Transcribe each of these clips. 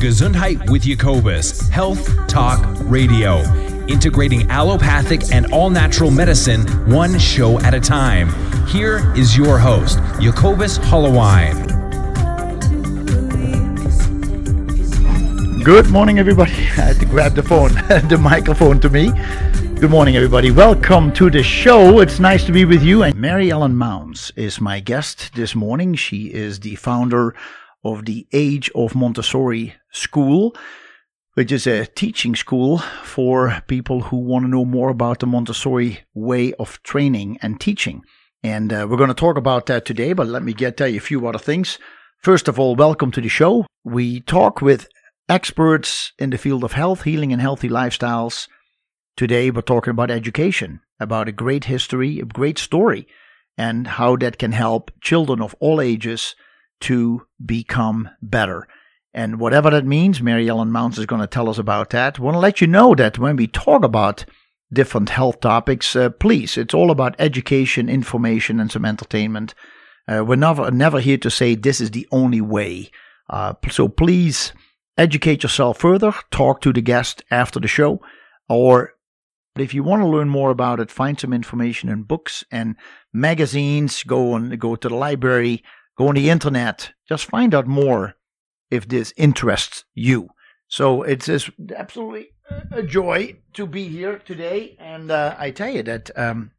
Gesundheit with Jacobus, Health Talk Radio, integrating allopathic and all natural medicine one show at a time. Here is your host, Jacobus Hollowine. Good morning, everybody. I had to grab the phone, the microphone to me. Good morning, everybody. Welcome to the show. It's nice to be with you. And Mary Ellen Maunz is my guest this morning. She is the founder of the Age of Montessori School, which is a teaching school for people who want to know more about the Montessori way of training and teaching. And uh, we're going to talk about that today, but let me get tell you a few other things. First of all, welcome to the show. We talk with experts in the field of health, healing, and healthy lifestyles. Today, we're talking about education, about a great history, a great story, and how that can help children of all ages to become better. And whatever that means, Mary Ellen Maunz is going to tell us about that. I want to let you know that when we talk about different health topics, uh, please, it's all about education, information, and some entertainment. Uh, we're never, never here to say this is the only way. Uh, so please educate yourself further, talk to the guest after the show, or if you want to learn more about it, find some information in books and magazines. Go and go to the library Go on the internet. Just find out more if this interests you. So it's, it's absolutely a joy to be here today. And uh, I tell you that um,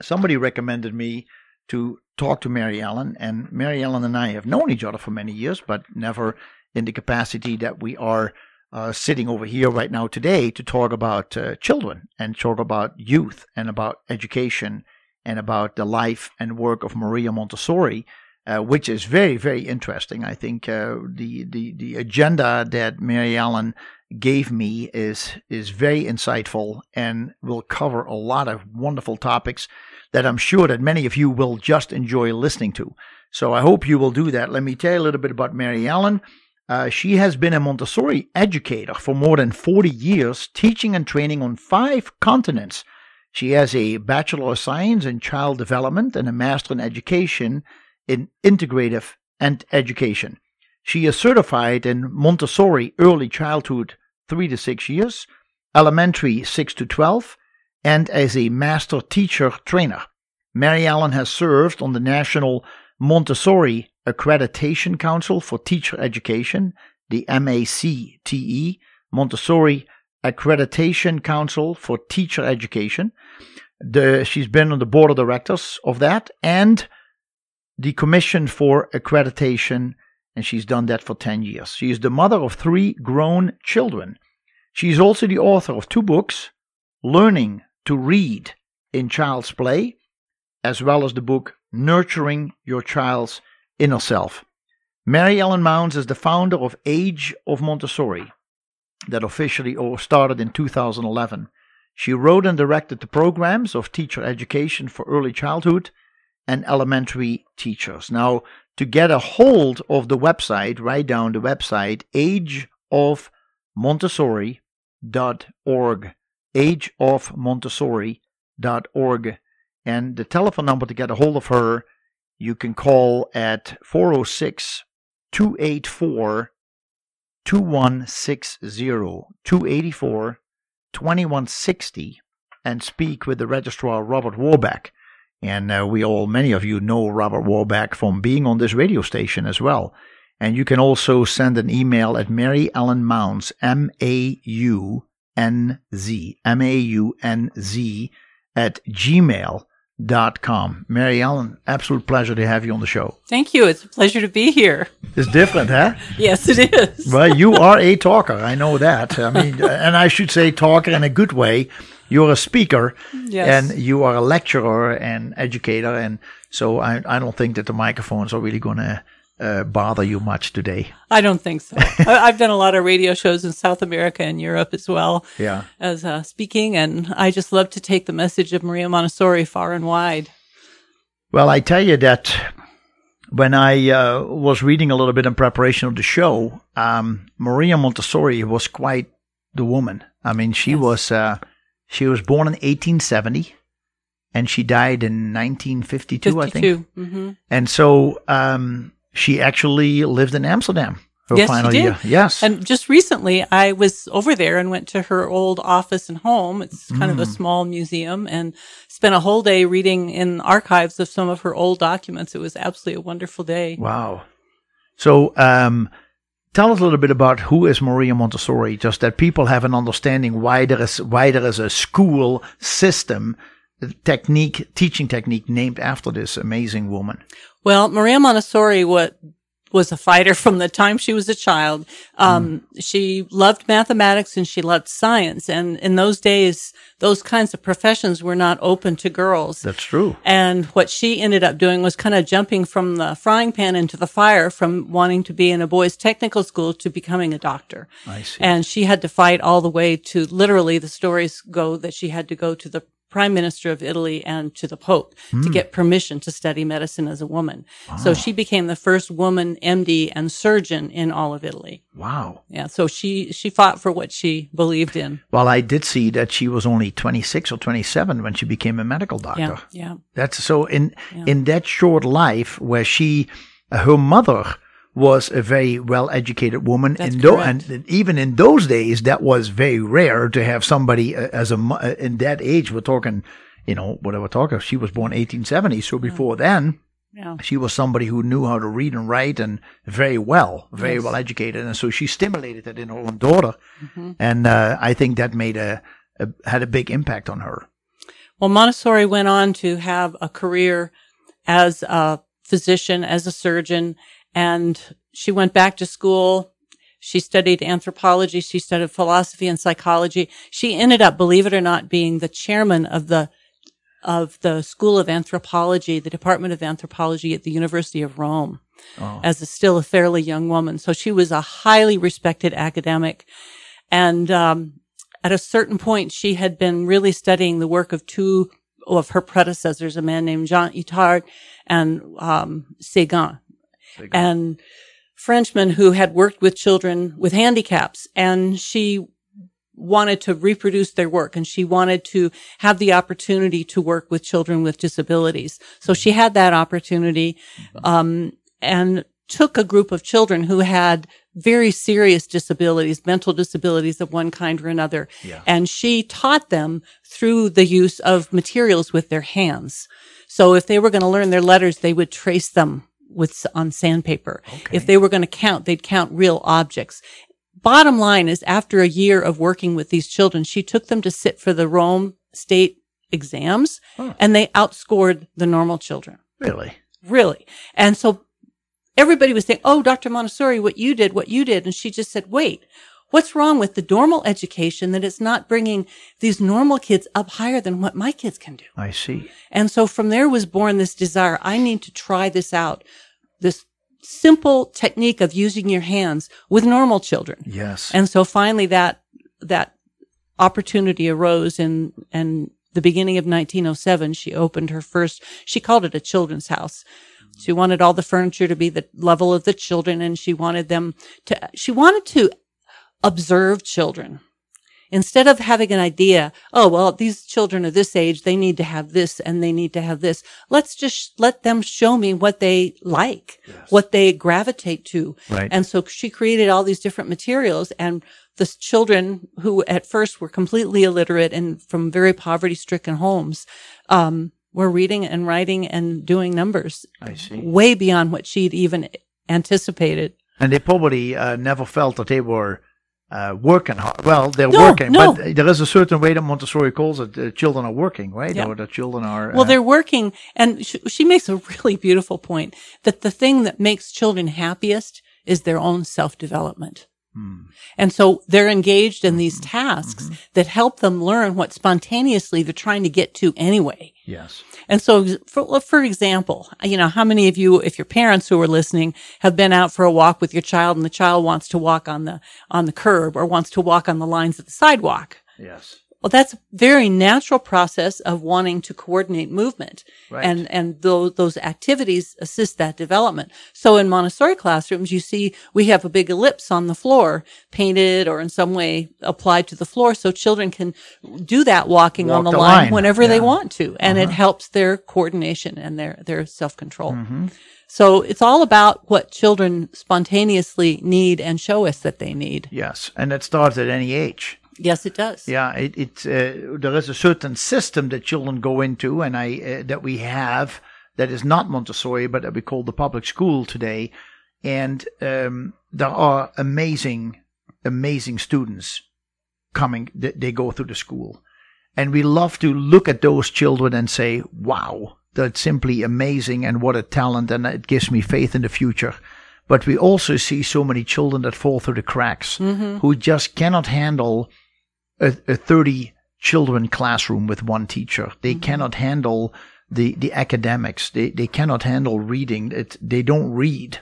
somebody recommended me to talk to Mary Ellen. And Mary Ellen and I have known each other for many years, but never in the capacity that we are uh, sitting over here right now today to talk about uh, children and talk about youth and about education and about the life and work of Maria Montessori uh, which is very, very interesting. I think uh, the, the the agenda that Mary Ellen gave me is is very insightful and will cover a lot of wonderful topics that I'm sure that many of you will just enjoy listening to. So I hope you will do that. Let me tell you a little bit about Mary Ellen. Uh, she has been a Montessori educator for more than 40 years, teaching and training on five continents. She has a Bachelor of Science in Child Development and a Master in Education in integrative and education. She is certified in Montessori early childhood 3 to 6 years, elementary 6 to 12, and as a master teacher trainer. Mary Ellen has served on the National Montessori Accreditation Council for Teacher Education, the MACTE, Montessori Accreditation Council for Teacher Education. The, she's been on the board of directors of that and the Commission for Accreditation, and she's done that for 10 years. She is the mother of three grown children. She is also the author of two books, Learning to Read in Child's Play, as well as the book Nurturing Your Child's Inner Self. Mary Ellen Maunz is the founder of Age of Montessori, that officially started in 2011. She wrote and directed the programs of teacher education for early childhood and elementary teachers. Now, to get a hold of the website, write down the website ageofmontessori.org. Ageofmontessori.org. And the telephone number to get a hold of her, you can call at 406 284 2160 284 2160 and speak with the registrar Robert Warbeck. And uh, we all, many of you know Robert Warbeck from being on this radio station as well. And you can also send an email at Mary Ellen Maunz, M A U N Z, M A U N Z, at gmail.com. Mary Ellen, absolute pleasure to have you on the show. Thank you. It's a pleasure to be here. It's different, huh? yes, it is. well, you are a talker. I know that. I mean, and I should say talker in a good way you're a speaker yes. and you are a lecturer and educator, and so I, I don't think that the microphones are really going to uh, bother you much today. I don't think so. I, have done a lot of radio shows in South America and Europe as well. Yeah. As uh, speaking, and I just love to take the message of Maria Montessori far and wide. Well, I tell you that when I uh, was reading a little bit in preparation of the show, um, Maria Montessori was quite the woman. I mean, she yes. was uh, she was born in 1870 and she died in 1952, 52. I think. Mm-hmm. And so um, she actually lived in Amsterdam her yes, final she did. year. Yes. And just recently, I was over there and went to her old office and home. It's kind Mm. of a small museum and spent a whole day reading in archives of some of her old documents. It was absolutely a wonderful day. wow. So, um, tell us a little bit about who is Maria Montessori, just that people have an understanding why there is why there is a school system technique, teaching technique named after this amazing woman. Well, Maria Montessori what was a fighter from the time she was a child. Um, she loved mathematics and she loved science. And in those days, those kinds of professions were not open to girls. That's true. And what she ended up doing was kind of jumping from the frying pan into the fire from wanting to be in a boys' technical school to becoming a doctor. I see. And she had to fight all the way to literally the stories go that she had to go to the prime minister of Italy and to the Pope to hmm. get permission to study medicine as a woman. So ah. she became the first woman MD and surgeon in all of Italy. Wow. Yeah. So she, she fought for what she believed in. Well, I did see that she was only 26 or 27 when she became a medical doctor. Yeah. Yeah. That's so in in that short life where she, her mother was a very well educated woman. That's in tho- and even in those days, that was very rare to have somebody uh, as a uh, in that age. We're talking, you know, what are we talking? She was born 1870, so before then. Yeah. She was somebody who knew how to read and write and very well, very Yes. well educated, and so she stimulated that in her own daughter, Mm-hmm. and uh, I think that made a, a had a big impact on her. Well, Montessori went on to have a career as a physician, as a surgeon, and she went back to school. She studied anthropology. She studied philosophy and psychology. She ended up, believe it or not, being the chairman of the of the School of Anthropology, the Department of Anthropology at the University of Rome, Oh. as a still a fairly young woman. So she was a highly respected academic, and um, at a certain point, she had been really studying the work of two of her predecessors, a man named Jean Itard and um, Séguin, and Frenchmen who had worked with children with handicaps. And she wanted to reproduce their work and she wanted to have the opportunity to work with children with disabilities. So she had that opportunity, um, and took a group of children who had very serious disabilities, mental disabilities of one kind or another. Yeah. And she taught them through the use of materials with their hands. So if they were going to learn their letters, they would trace them with on sandpaper. If they were going to count, they'd count real objects. Bottom line is after a year of working with these children, she took them to sit for the Rome state exams and they outscored the normal children. Really? Really. And so everybody was saying, Oh, Dr. Montessori, what you did, what you did. And she just said, wait, what's wrong with the normal education that it's not bringing these normal kids up higher than what my kids can do? I see. And so from there was born this desire. I need to try this out. This simple technique of using your hands with normal children. Yes. And so finally that, that opportunity arose in, in the beginning of 1907. She opened her first, she called it a children's house. She wanted all the furniture to be the level of the children and she wanted them to, she wanted to observe children. Instead of having an idea, oh, well, these children are this age, they need to have this and they need to have this. Let's just let them show me what they like, what they gravitate to. Right. And so she created all these different materials and the children who at first were completely illiterate and from very poverty stricken homes, um, were reading and writing and doing numbers I see. way beyond what she'd even anticipated. And they probably uh, never felt that they were uh, working hard. Well, they're No, working, no. but there is a certain way that Montessori calls it: the children are working, right? Yeah. Or the children are. Well, uh, they're working, and sh- she makes a really beautiful point that the thing that makes children happiest is their own self development. Hmm. And so they're engaged in these tasks that help them learn what spontaneously they're trying to get to anyway. yes. And so, for, for example, you know, how many of you, if your parents who are listening, have been out for a walk with your child and the child wants to walk on the, on the curb or wants to walk on the lines of the sidewalk? Yes. Well, that's a very natural process of wanting to coordinate movement. Right. And, and those, those activities assist that development. So in Montessori classrooms, you see we have a big ellipse on the floor painted or in some way applied to the floor so children can do that walking on the, the line, line. whenever they want to. And it helps their coordination and their, their self-control. Mm-hmm. So it's all about what children spontaneously need and show us that they need. Yes, and it starts at any age. Yes, it does. Yeah, it, it uh, there is a certain system that children go into, and I uh, that we have that is not Montessori, but that we call the public school today, and um, there are amazing, amazing students coming. They, they go through the school, and we love to look at those children and say, "Wow, that's simply amazing, and what a talent!" And it gives me faith in the future. But we also see so many children that fall through the cracks, who just cannot handle a, a 30 children classroom with one teacher. They cannot handle the, the academics. They, they cannot handle reading. It, they don't read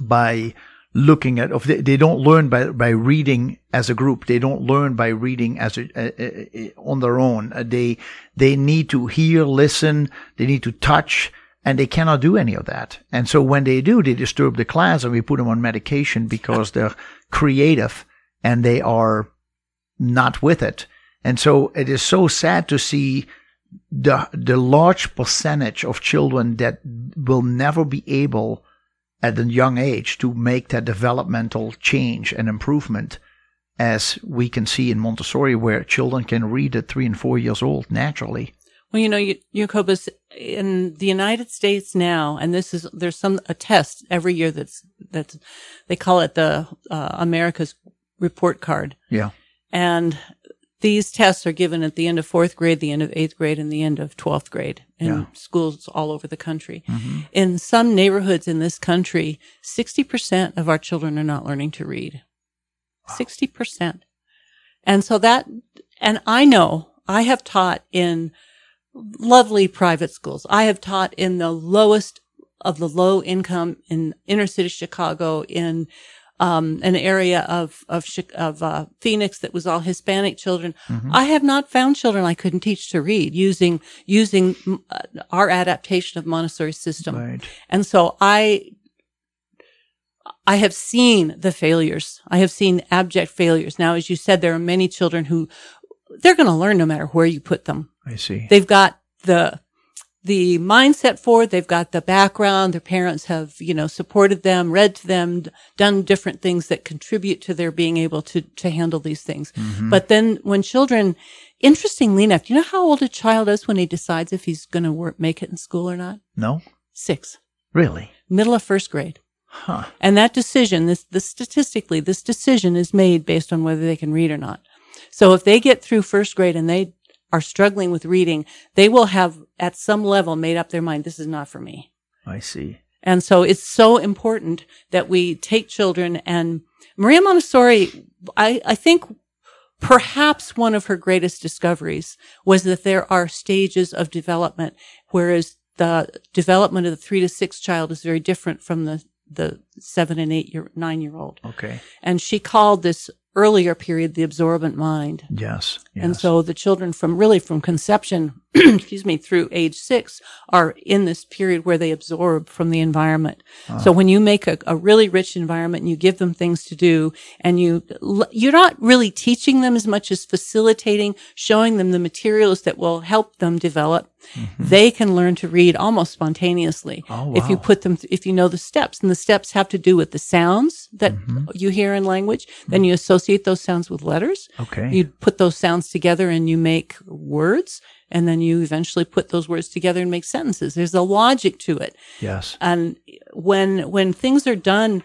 by looking at, of they, they don't learn by, by reading as a group. They don't learn by reading as a, a, a- a- on their own. Uh, They, they need to hear, listen. They need to touch and they cannot do any of that. And so when they do, they disturb the class and we put them on medication because they're creative and they are not with it. And so it is so sad to see the the large percentage of children that will never be able at a young age to make that developmental change and improvement as we can see in Montessori where children can read at three and four years old naturally. Well, you know, Jacobus, in the United States now, and this is, there's some, a test every year that's, that's, they call it the, uh, America's report card. Yeah. And these tests are given at the end of fourth grade, the end of eighth grade, and the end of 12th grade in Yeah. schools all over the country. Mm-hmm. In some neighborhoods in this country, 60% of our children are not learning to read. 60%. And so that, and I know I have taught in lovely private schools. I have taught in the lowest of the low income in inner city Chicago in um, an area of of of uh, Phoenix that was all Hispanic children. I have not found children I couldn't teach to read using using uh, our adaptation of Montessori system. Right. And so I I have seen the failures. I have seen abject failures. Now, as you said, there are many children who they're going to learn no matter where you put them. I see. They've got the the mindset for it. They've got the background. Their parents have, you know, supported them, read to them, d- done different things that contribute to their being able to to handle these things. Mm-hmm. But then when children, interestingly enough, do you know how old a child is when he decides if he's going to work, make it in school or not? no? Six, Really? middle of first grade. Huh. And that decision, this, this statistically, this decision is made based on whether they can read or not. So if they get through first grade and they are struggling with reading, they will have at some level made up their mind, this is not for me. I see. And so it's so important that we take children and Maria Montessori, I, I think perhaps one of her greatest discoveries was that there are stages of development, whereas the development of the three to six child is very different from the, the seven and eight year, nine year old. Okay. And she called this earlier period the absorbent mind. Yes. yes. And so the children from really from conception, excuse me, through age six are in this period where they absorb from the environment. Ah. So when you make a, a really rich environment and you give them things to do and you, you're not really teaching them as much as facilitating, showing them the materials that will help them develop. Mm-hmm. They can learn to read almost spontaneously Oh, if you put them, if you know the steps and the steps have to do with the sounds that mm-hmm. you hear in language. Then mm-hmm. you associate those sounds with letters. Okay. You put those sounds together and you make words. And then you eventually put those words together and make sentences. There's a logic to it. yes. And when, when things are done,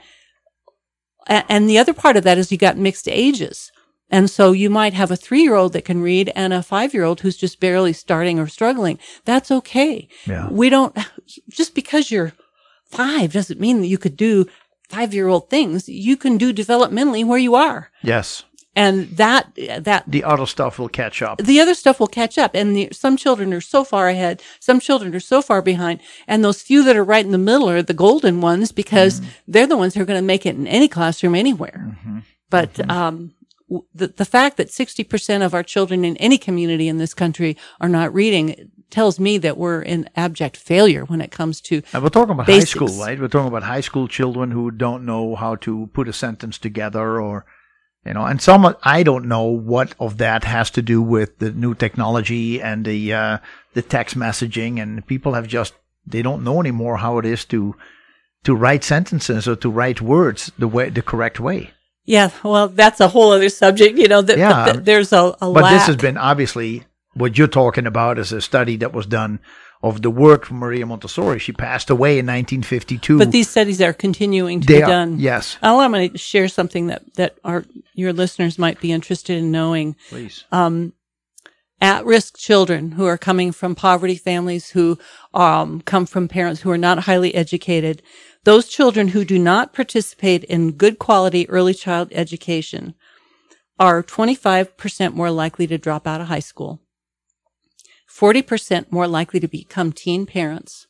and the other part of that is you got mixed ages. And so you might have a three year old that can read and a five year old who's just barely starting or struggling. That's okay. Yeah. We don't, just because you're five doesn't mean that you could do five year old things. You can do developmentally where you are. Yes. And that, that The other stuff will catch up. the other stuff will catch up. And the, some children are so far ahead. Some children are so far behind. And those few that are right in the middle are the golden ones because mm-hmm. they're the ones who are going to make it in any classroom anywhere. Mm-hmm. But mm-hmm. um, w- the, the fact that 60% of our children in any community in this country are not reading tells me that we're in abject failure when it comes to And we're talking about Basics. high school, right? We're talking about high school children who don't know how to put a sentence together or, you know, and some, I don't know what of that has to do with the new technology and the, uh, the text messaging and people have just, they don't know anymore how it is to, to write sentences or to write words the way, the correct way. Yeah, well, that's a whole other subject. You know, that, Yeah. there's a, a But lack. this has been obviously what you're talking about is a study that was done of the work from Maria Montessori. She passed away in 1952. but these studies are continuing to they be are, done. yes, I'm going to share something that that our your listeners might be interested in knowing. please. Um, at-risk children who are coming from poverty families, who um, come from parents who are not highly educated, those children who do not participate in good quality early child education are 25% more likely to drop out of high school, 40% more likely to become teen parents,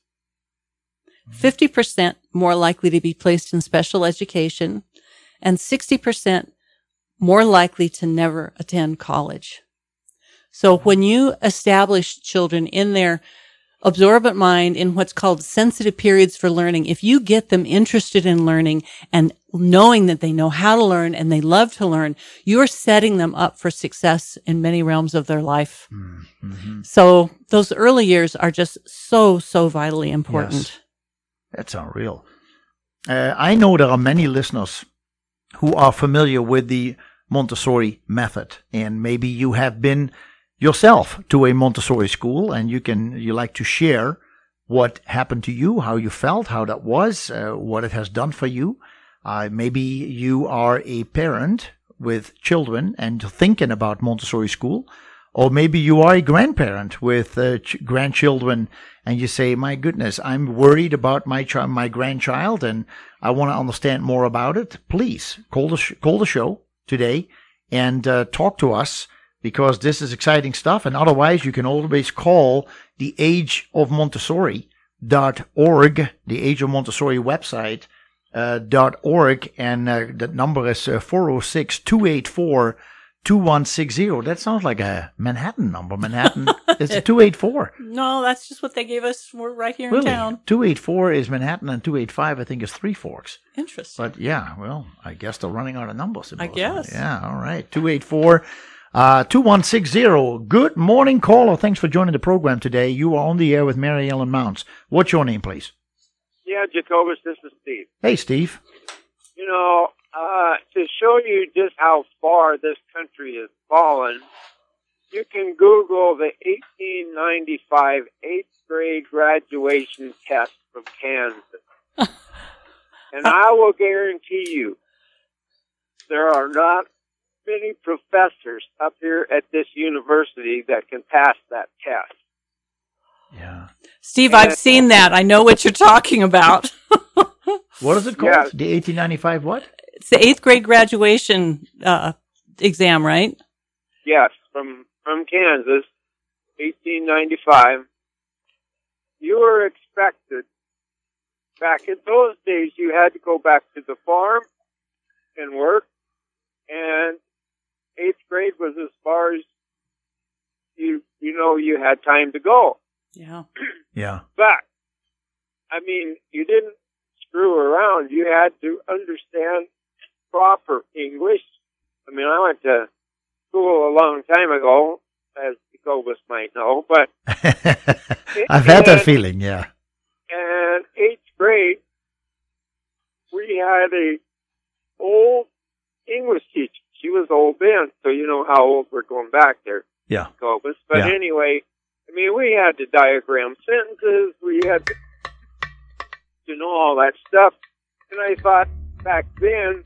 50% more likely to be placed in special education, and 60% more likely to never attend college. So when you establish children in their absorbent mind in what's called sensitive periods for learning, if you get them interested in learning and knowing that they know how to learn and they love to learn, you're setting them up for success in many realms of their life. So those early years are just so, so vitally important. Yes. That's unreal. Uh, I know there are many listeners who are familiar with the Montessori method, and maybe you have been yourself to a Montessori school, and you can you like to share what happened to you, how you felt, how that was, uh, what it has done for you. Uh, maybe you are a parent with children and thinking about Montessori school, or maybe you are a grandparent with uh, ch- grandchildren and you say, "My goodness, I'm worried about my my grandchild, and I want to understand more about it." Please call the sh- call the show today and uh, talk to us because this is exciting stuff. And otherwise, you can always call the Age of Montessori dot org, the Age of Montessori website dot org, and uh, that number is uh, 406 284 2160. That sounds like a Manhattan number. Manhattan is a 284. No, that's just what they gave us. We're right here in Really? town. 284 is Manhattan, and 285, I think, is Three Forks. Interesting. But yeah, well, I guess they're running out of numbers. I guess. Yeah, all right. 284 uh, 2160. Good morning, caller. Thanks for joining the program today. You are on the air with Mary Ellen Maunz. What's your name, please? Yeah, Jacobus, this is Steve. Hey, Steve. You know, uh, to show you just how far this country has fallen, you can Google the 1895 eighth grade graduation test from Kansas. and I will guarantee you, there are not many professors up here at this university that can pass that test. Yeah. Steve, I've seen that. I know what you're talking about. What is it called? Yeah. The 1895 what? it's the eighth grade graduation uh, exam, right? Yes, from from Kansas, 1895. You were expected. Back in those days, you had to go back to the farm and work, and eighth grade was as far as you you know you had time to go. Yeah. Yeah. But I mean, you didn't screw around. You had to understand proper English. I mean, I went to school a long time ago, as Jacobus might know, but I've had that feeling, yeah. and eighth grade, we had a old English teacher. She was old then, so you know how old we're going back there, Yeah. Jacobus. But Yeah. anyway, I mean, we had to diagram sentences. We had to, to know all that stuff. And I thought back then,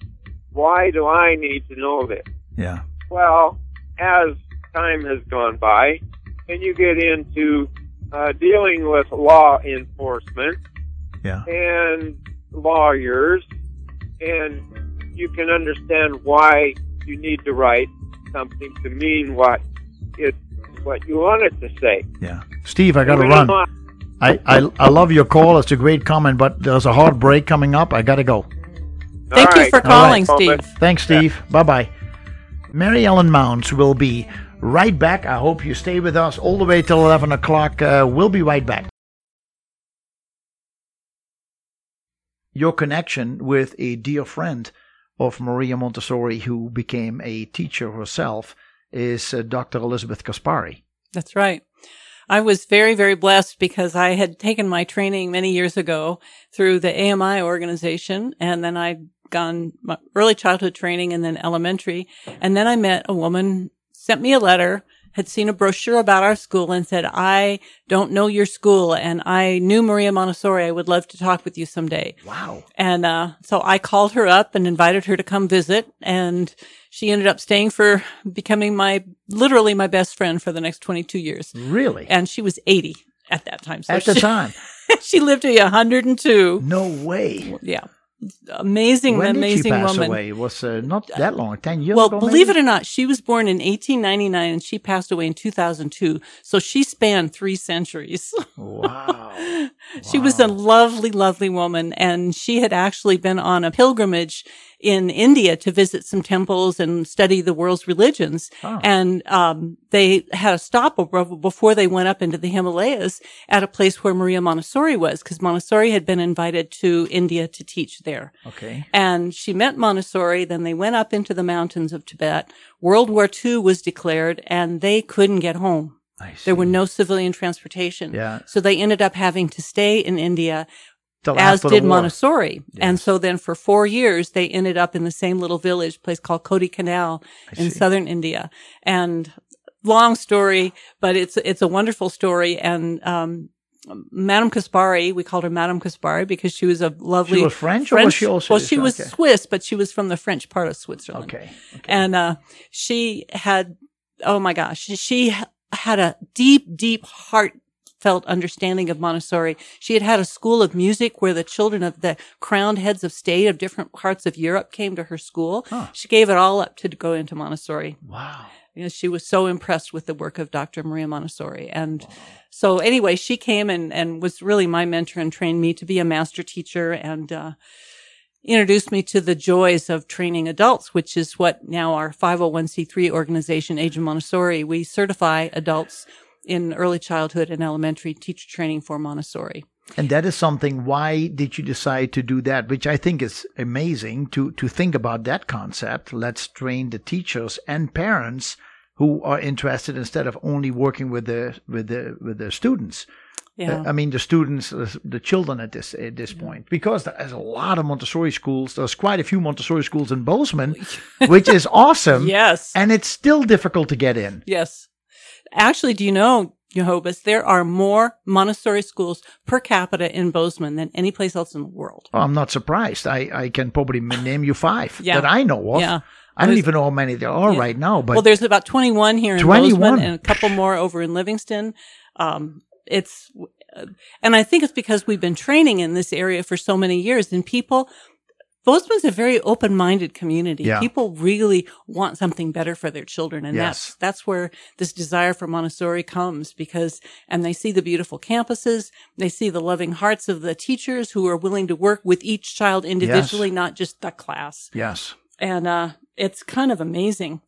why do I need to know this? Yeah. Well, as time has gone by, and you get into uh, dealing with law enforcement Yeah. and lawyers, and you can understand why you need to write something to mean what it what you wanted to say. Yeah. Steve, I got to run. I, I, I love your call. It's a great comment, but there's a hard break coming up. I got to go. Thank All you right. for calling, right. Steve. Thanks, Steve. Bye bye. Mary Ellen Maunz will be right back. I hope you stay with us all the way till 11 o'clock. Uh, we'll be right back. Your connection with a dear friend of Maria Montessori, who became a teacher herself, is uh, Dr. Elizabeth Caspari. That's right. I was very, very blessed because I had taken my training many years ago through the AMI organization and then I'd gone early childhood training and then elementary. And then I met a woman, sent me a letter had seen a brochure about our school and said, I don't know your school and I knew Maria Montessori. I would love to talk with you someday. Wow. And, uh, so I called her up and invited her to come visit and she ended up staying for becoming my, literally my best friend for the next 22 years. Really? And she was 80 at that time. So at the she, time. she lived to be 102. No way. Yeah amazing, when amazing did she pass woman. Away? It was uh, not that long, ten years. Well, ago, believe maybe? it or not, she was born in 1899 and she passed away in 2002. So she spanned three centuries. Wow. she was a lovely, lovely woman, and she had actually been on a pilgrimage in India to visit some temples and study the world's religions. Oh. And um, they had a stopover before they went up into the Himalayas at a place where Maria Montessori was, because Montessori had been invited to India to teach there. Okay. And she met Montessori. Then they went up into the mountains of Tibet. World War II was declared, and they couldn't get home. There were no civilian transportation. Yeah. So they ended up having to stay in India as did. Montessori. And so then for four years, they ended up in the same little village, place called Kodaikanal in see. southern India. And long story, but it's, it's a wonderful story. And, um, Madame Caspari, we called her Madame Caspari because she was a lovely. She was French, or was she also? Well, she was okay. Swiss, but she was from the French part of Switzerland. Okay. okay. And, uh, she had, oh my gosh, she had a deep, deep heartfelt understanding of Montessori. She had had a school of music where the children of the crowned heads of state of different parts of Europe came to her school. Huh. She gave it all up to go into Montessori. wow. You know, she was so impressed with the work of Dr. Maria Montessori. And so anyway, she came and, and was really my mentor and trained me to be a master teacher and, uh, introduced me to the joys of training adults, which is what now our 501c3 organization, Age of Montessori, we certify adults in early childhood and elementary teacher training for Montessori. And that is something. Why did you decide to do that? Which I think is amazing to to think about that concept. Let's train the teachers and parents who are interested instead of only working with the with the with the students. Yeah. Uh, I mean the students, the children at this at this point, because there's a lot of Montessori schools. There's quite a few Montessori schools in Bozeman, which is awesome. yes. And it's still difficult to get in. Yes. Actually, do you know, Jacobus, there are more Montessori schools per capita in Bozeman than any place else in the world. Oh, I'm not surprised. I, I can probably name you five Yeah. that I know of. Yeah. I don't There's- even know how many there are Yeah. right now, but well, there's about 21 here in 21. Bozeman and a couple more over in Livingston. Um, it's, uh, and I think it's because we've been training in this area for so many years and people, Bozeman's a very open-minded community. Yeah. People really want something better for their children. And Yes. that's, that's where this desire for Montessori comes because, and they see the beautiful campuses. They see the loving hearts of the teachers who are willing to work with each child individually, not just the class. yes. And, uh, it's kind of amazing.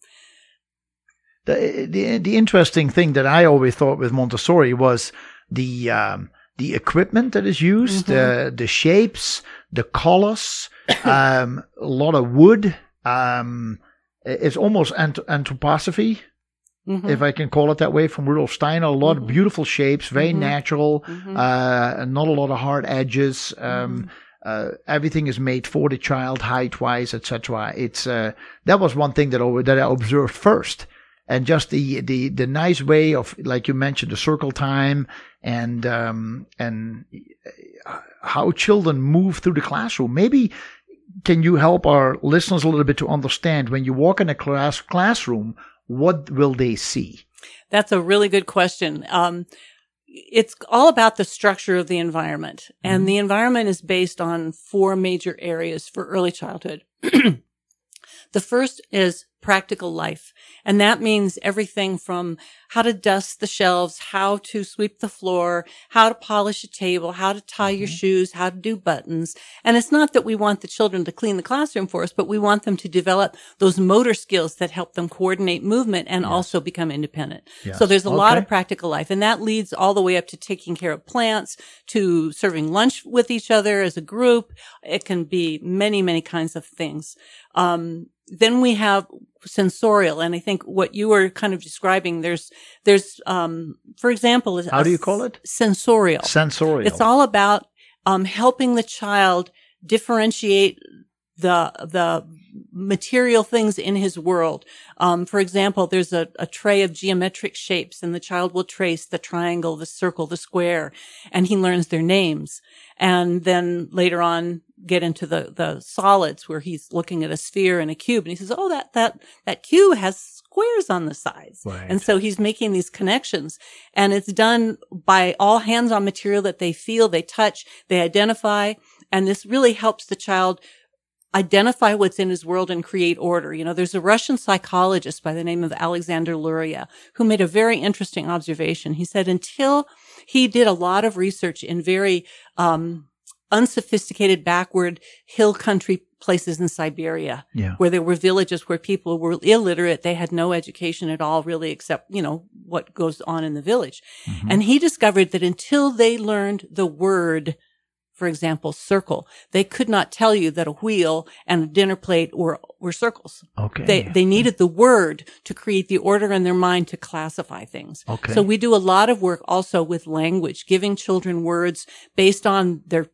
The, the the interesting thing that I always thought with Montessori was the um, the equipment that is used, Mm-hmm. uh, the shapes, the colors, um, a lot of wood. Um, it's almost ant- anthroposophy, Mhm. if I can call it that way, from Rudolf Steiner. A lot of beautiful shapes, very Mhm. natural, Mhm. uh, not a lot of hard edges. Um, Mm-hmm. uh, everything is made for the child, height wise, etc. It's uh, that was one thing that I, that I observed first, and just the the the nice way of like you mentioned the circle time and um, and uh, how children move through the classroom. Maybe can you help our listeners a little bit to understand when you walk in a class classroom, what will they see? That's a really good question. Um, it's all about the structure of the environment, and the environment is based on four major areas for early childhood. the first is practical life. And that means everything from how to dust the shelves, how to sweep the floor, how to polish a table, how to tie your shoes, how to do buttons. And it's not that we want the children to clean the classroom for us, but we want them to develop those motor skills that help them coordinate movement and also become independent. Yes. So there's a lot of practical life and that leads all the way up to taking care of plants, to serving lunch with each other as a group. It can be many, many kinds of things. Um, then we have sensorial. And I think what you were kind of describing, there's, there's, um, for example, is How do you call it? Sensorial. Sensorial. It's all about, um, helping the child differentiate the, the material things in his world. Um, for example, there's a, a tray of geometric shapes and the child will trace the triangle, the circle, the square, and he learns their names. And then later on, get into the, the solids where he's looking at a sphere and a cube and he says, Oh, that, that, that cube has squares on the sides. Right. And so he's making these connections and it's done by all hands on material that they feel, they touch, they identify. And this really helps the child identify what's in his world and create order. You know, there's a Russian psychologist by the name of Alexander Luria who made a very interesting observation. He said until he did a lot of research in very, um, unsophisticated, backward hill country places in Siberia Yeah. where there were villages where people were illiterate. They had no education at all, really, except, you know, what goes on in the village. And he discovered that until they learned the word, for example, circle, they could not tell you that a wheel and a dinner plate were, were circles. Okay. They, they needed the word to create the order in their mind to classify things. Okay. So we do a lot of work also with language, giving children words based on their,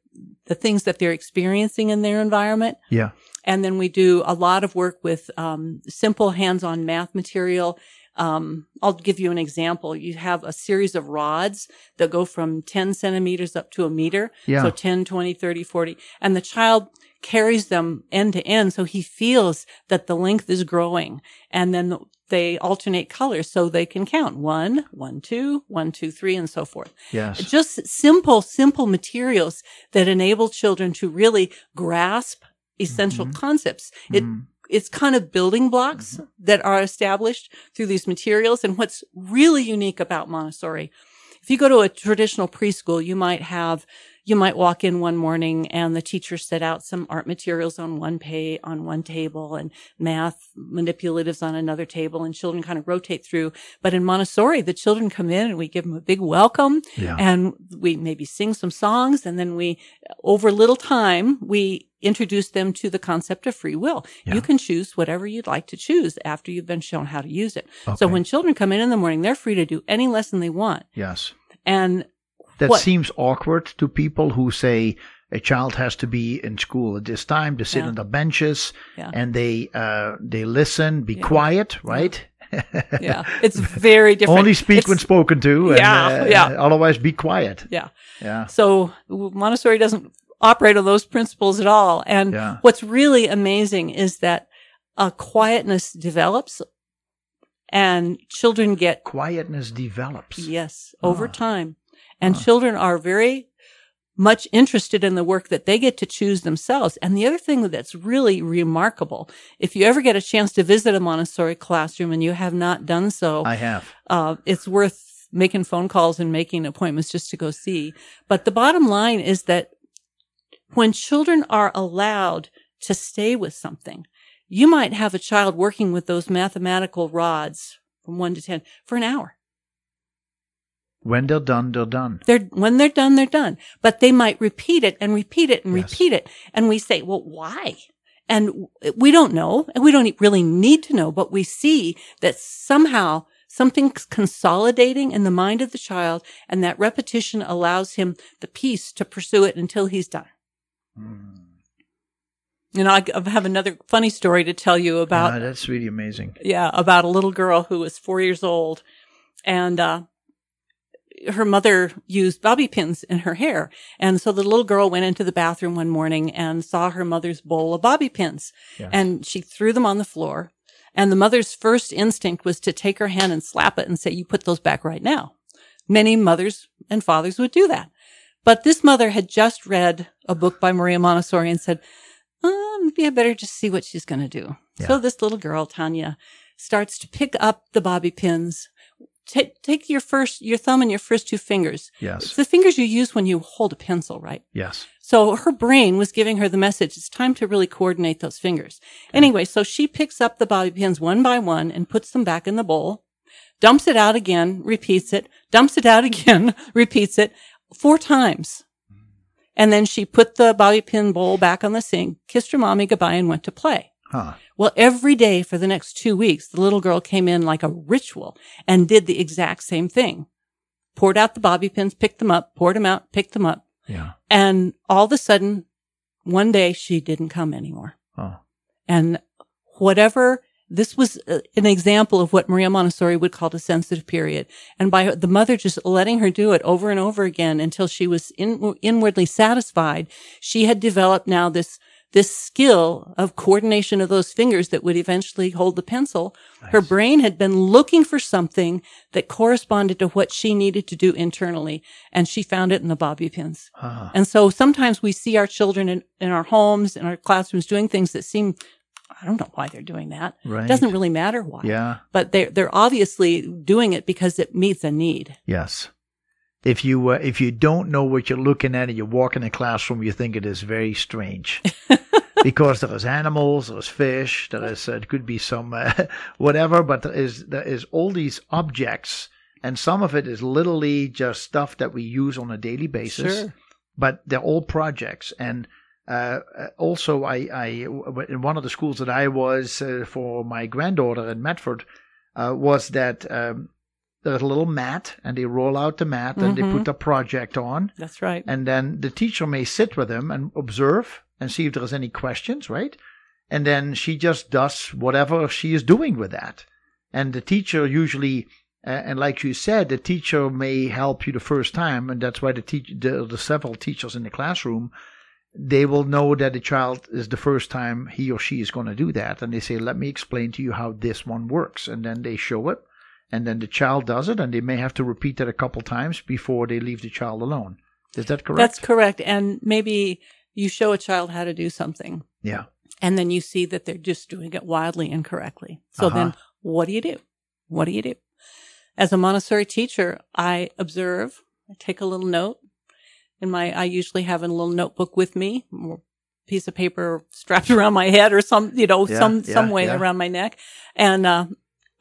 the things that they're experiencing in their environment. yeah. And then we do a lot of work with um, simple hands-on math material. Um, I'll give you an example. You have a series of rods that go from 10 centimeters up to a meter. Yeah. So 10, 20, 30, 40. And the child carries them end to end. So he feels that the length is growing. And then they alternate colors so they can count one, one, two, one, two, three, and so forth Yes. just simple, simple materials that enable children to really grasp essential concepts. It, it's kind of building blocks mm-hmm. that are established through these materials. And what's really unique about Montessori, if you go to a traditional preschool, you might have, you might walk in one morning and the teacher set out some art materials on one pay, on one table and math manipulatives on another table and children kind of rotate through. But in Montessori, the children come in and we give them a big welcome Yeah. and we maybe sing some songs and then we, over little time, we introduce them to the concept of free will. Yeah. You can choose whatever you'd like to choose after you've been shown how to use it. So when children come in in the morning, they're free to do any lesson they want. Yes. And That What- seems awkward to people who say a child has to be in school at this time to sit Yeah. on the benches Yeah. and they uh, they listen, be Yeah. quiet, right? yeah, it's very different. Only speak It's- when spoken to. And, Yeah, uh, yeah. Otherwise, be quiet. Yeah. Yeah. So Montessori doesn't operate on those principles at all. And Yeah. what's really amazing is that a quietness develops and children get Quietness develops. Yes, over Ah. time. And children are very much interested in the work that they get to choose themselves. And the other thing that's really remarkable, if you ever get a chance to visit a Montessori classroom and you have not done so, I have. uh, it's worth making phone calls and making appointments just to go see. But the bottom line is that when children are allowed to stay with something, you might have a child working with those mathematical rods from one to 10 for an hour. When they're done, they're done. They're, when they're done, they're done. But they might repeat it and repeat it and Yes. repeat it. And we say, well, why? And we don't know, and we don't really need to know, but we see that somehow something's consolidating in the mind of the child, and that repetition allows him the peace to pursue it until he's done. You know, I have another funny story to tell you about Ah, that's really amazing. yeah, about a little girl who was four years old and, uh, her mother used bobby pins in her hair. And so the little girl went into the bathroom one morning and saw her mother's bowl of bobby pins Yes. and she threw them on the floor. And the mother's first instinct was to take her hand and slap it and say, you put those back right now. Many mothers and fathers would do that. But this mother had just read a book by Maria Montessori and said, oh, maybe I better just see what she's going to do. Yeah. So this little girl, Tanya, starts to pick up the bobby pins. Take, take your first, your thumb and your first two fingers. It's Yes. the fingers you use when you hold a pencil, right? Yes. So her brain was giving her the message. It's time to really coordinate those fingers. Anyway, so she picks up the bobby pins one by one and puts them back in the bowl, dumps it out again, repeats it, dumps it out again, repeats it four times. Mm. And then she put the bobby pin bowl back on the sink, kissed her mommy goodbye and went to play. Huh. Well, every day for the next two weeks, the little girl came in like a ritual and did the exact same thing. Poured out the bobby pins, picked them up, poured them out, picked them up. Yeah. And all of a sudden, one day she didn't come anymore. Oh. And whatever, this was uh, an example of what Maria Montessori would call a sensitive period. And by the mother just letting her do it over and over again until she was in, inwardly satisfied, she had developed now this, this skill of coordination of those fingers that would eventually hold the pencil. Her brain had been looking for something that corresponded to what she needed to do internally. And she found it in the bobby pins. Huh. And so sometimes we see our children in, in our homes, in our classrooms doing things that seem, I don't know why they're doing that. Right. It doesn't really matter why. Yeah. But they're, they're obviously doing it because it meets a need. Yes. If you uh, if you don't know what you're looking at and you walk in a classroom, you think it is very strange. because there is animals, there is fish, there is uh, it could be some uh, whatever, but there is there is all these objects, and some of it is literally just stuff that we use on a daily basis. Sure. But they're all projects, and uh, uh, also I, I in one of the schools that I was uh, for my granddaughter in Medford uh, was that um, there's a little mat, and they roll out the mat, and they Mhm. put the project on, That's right. and then the teacher may sit with them and observe and see if there's any questions, right? And then she just does whatever she is doing with that. And the teacher usually, uh, and like you said, the teacher may help you the first time, and that's why the teach the, the several teachers in the classroom, they will know that the child is the first time he or she is going to do that, and they say, "Let me explain to you how this one works," and then they show it, and then the child does it, and they may have to repeat that a couple times before they leave the child alone. Is that correct? That's correct. And maybe you show a child how to do something yeah. and then you see that they're just doing it wildly incorrectly. So then Uh-huh. what do you do? What do you do? As a Montessori teacher, I observe, I take a little note in my, I usually have a little notebook with me, piece of paper strapped around my head or some, you know, Yeah, some, yeah, some way yeah. around my neck. And, uh,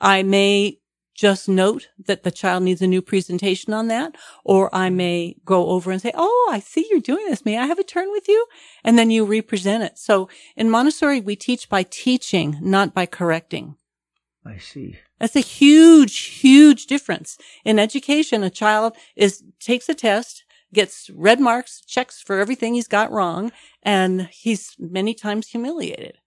I may just note that the child needs a new presentation on that, or I mm-hmm. may go over and say, Oh, I see you're doing this. May I have a turn with you? And then you represent it. So in Montessori, we teach by teaching, not by correcting. I see. That's a huge, huge difference. In education, a child is, takes a test, gets red marks, checks for everything he's got wrong, and he's many times humiliated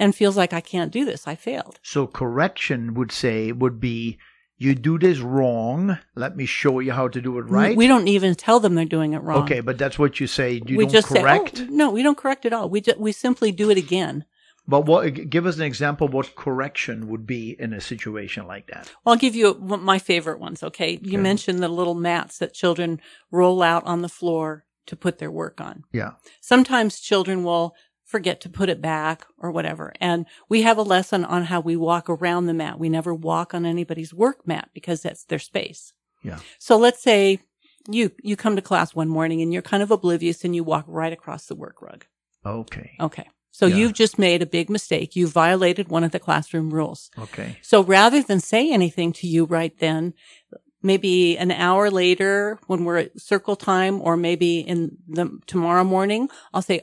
and feels like I can't do this. I failed. So correction would say would be you do this wrong. Let me show you how to do it right. We don't even tell them they're doing it wrong. Okay, but that's what you say. You we don't just correct. say, oh, no, we don't correct at all. We ju- we simply do it again. But what? Give us an example. What correction would be in a situation like that? I'll give you my favorite ones. Okay. You Okay. mentioned the little mats that children roll out on the floor to put their work on. Yeah. Sometimes children will forget to put it back or whatever. And we have a lesson on how we walk around the mat. We never walk on anybody's work mat because that's their space. Yeah. So let's say you, you come to class one morning and you're kind of oblivious and you walk right across the work rug. Okay. Okay. So Yeah. you've just made a big mistake. You violated one of the classroom rules. Okay. So rather than say anything to you right then, maybe an hour later when we're at circle time or maybe in the tomorrow morning, I'll say,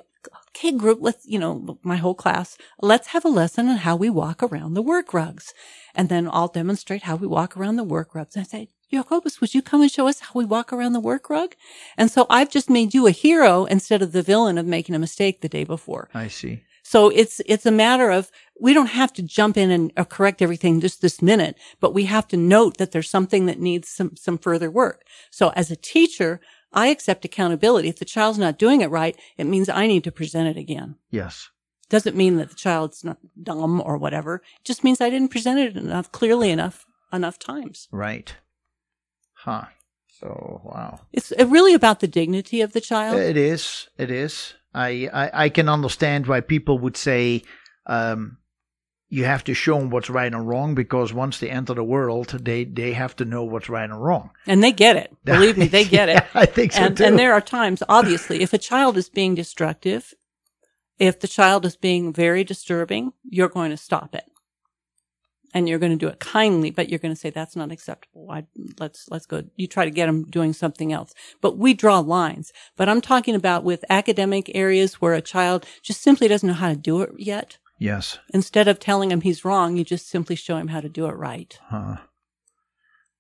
okay, group, let's, you know, my whole class, let's have a lesson on how we walk around the work rugs. And then I'll demonstrate how we walk around the work rugs. And I say, Jacobus, would you come and show us how we walk around the work rug? And so I've just made you a hero instead of the villain of making a mistake the day before. I see. So it's, it's a matter of, we don't have to jump in and uh, correct everything just this minute, but we have to note that there's something that needs some, some further work. So as a teacher, I accept accountability. If the child's not doing it right, it means I need to present it again. Yes. Doesn't mean that the child's not dumb or whatever. It just means I didn't present it enough, clearly enough, enough times. Right. Huh. So wow. It's really about the dignity of the child. It is. It is. I, I, I can understand why people would say um, you have to show them what's right and wrong because once they enter the world, they, they have to know what's right and wrong. And they get it. Believe me, they get Yeah, it. I think so and, too. and there are times, obviously, if a child is being destructive, if the child is being very disturbing, you're going to stop it. And you're going to do it kindly, but you're going to say that's not acceptable. I, let's let's go. You try to get them doing something else, but we draw lines. But I'm talking about with academic areas where a child just simply doesn't know how to do it yet. Yes. Instead of telling him he's wrong, you just simply show him how to do it right. Huh.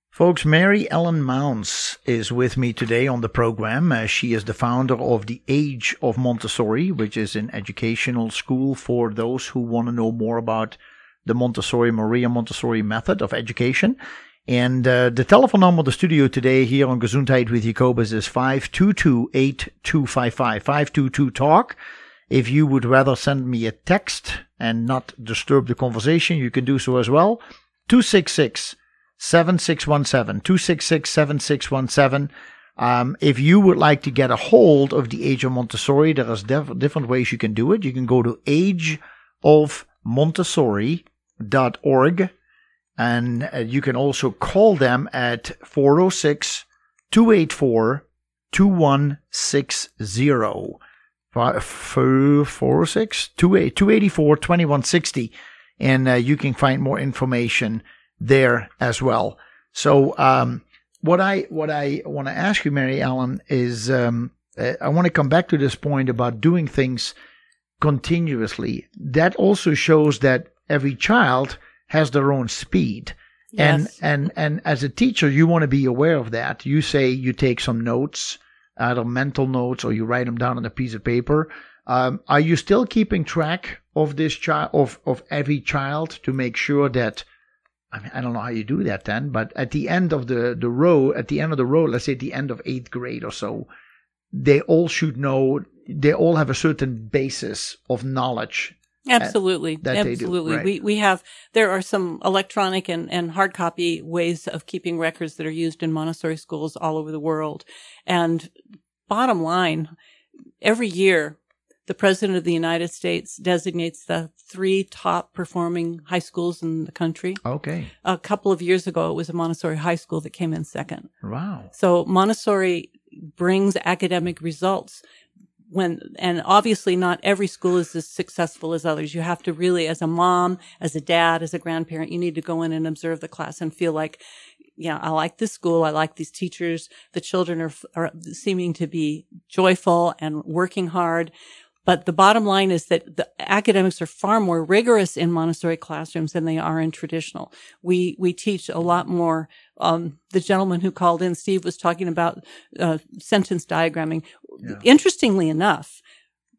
Folks, Mary Ellen Maunz is with me today on the program. Uh, she is the founder of the Age of Montessori, which is an educational school for those who want to know more about the Montessori, Maria Montessori method of education. And uh, the telephone number of the studio today here on Gesundheit with Jacobus is 522-8255, 522-TALK. If you would rather send me a text and not disturb the conversation, you can do so as well. 266 7617 266 7617. Um, if you would like to get a hold of the Age of Montessori, there def- different ways you can do it. You can go to ageofmontessori.org and uh, you can also call them at 406 284 2160. 406 284 2160. And uh, you can find more information there as well. So, um, what I what I want to ask you, Mary Ellen, is um, uh, I want to come back to this point about doing things continuously. That also shows that every child has their own speed. And and and as a teacher, you want to be aware of that. You say you take some notes, either mental notes or you write them down on a piece of paper. Um, are you still keeping track of this child of of every child to make sure that I mean, I don't know how you do that then, but at the end of the, the row, at the end of the row, let's say at the end of eighth grade or so, they all should know, they all have a certain basis of knowledge. Absolutely. that they do, Absolutely. right. We, we have, there are some electronic and, and hard copy ways of keeping records that are used in Montessori schools all over the world. And bottom line, every year, the president of the United States designates the three top performing high schools in the country. Okay. A couple of years ago, it was a Montessori high school that came in second. Wow. So Montessori brings academic results when, and obviously not every school is as successful as others. You have to really, as a mom, as a dad, as a grandparent, you need to go in and observe the class and feel like, yeah, I like this school. I like these teachers. The children are, are seeming to be joyful and working hard. But the bottom line is that the academics are far more rigorous in Montessori classrooms than they are in traditional. We we teach a lot more. Um, the gentleman who called in, Steve, was talking about uh, sentence diagramming. Yeah. Interestingly enough,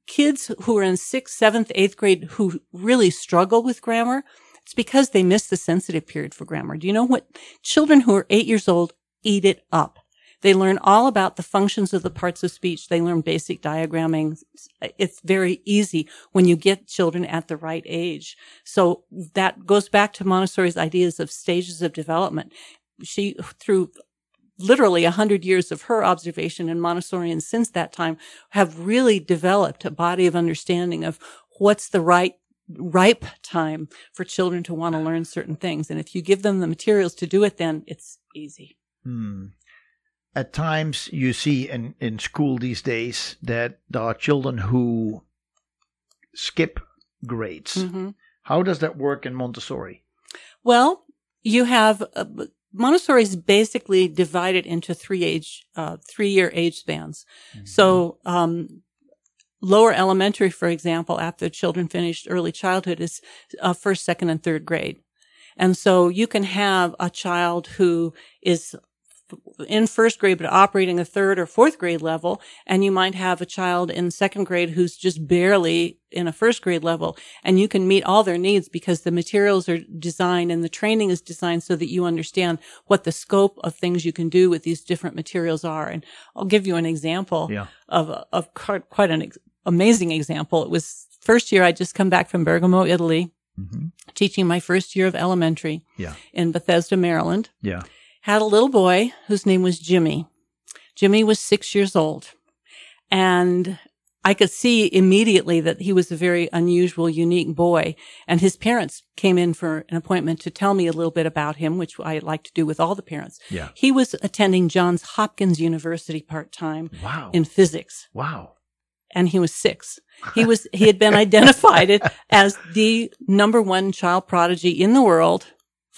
kids who are in sixth, seventh, eighth grade who really struggle with grammar, it's because they miss the sensitive period for grammar. Do you know what? Children who are eight years old eat it up. They learn all about the functions of the parts of speech. They learn basic diagramming. It's very easy when you get children at the right age. So that goes back to Montessori's ideas of stages of development. She, through literally a hundred years of her observation and Montessorians since that time have really developed a body of understanding of what's the right ripe time for children to want to learn certain things. And if you give them the materials to do it, then it's easy. Hmm. At times, you see in, in school these days that there are children who skip grades. hmm How does that work in Montessori? Well, you have uh, Montessori is basically divided into three age, uh, three year age spans. So, um, lower elementary, for example, after children finished early childhood is uh, first, second, and third grade. And so you can have a child who is in first grade, but operating a third or fourth grade level. And you might have a child in second grade who's just barely in a first grade level. And you can meet all their needs because the materials are designed and the training is designed so that you understand what the scope of things you can do with these different materials are. And I'll give you an example Yeah. of, of quite an ex- amazing example. It was first year I just come back from Bergamo, Italy, hmm teaching my first year of elementary Yeah. in Bethesda, Maryland Yeah. Had a little boy whose name was Jimmy. Jimmy was six years old. And I could see immediately that he was a very unusual, unique boy. And his parents came in for an appointment to tell me a little bit about him, which I like to do with all the parents. Yeah. He was attending Johns Hopkins University part time Wow. in physics wow. and he was six. He was, he had been identified as the number one child prodigy in the world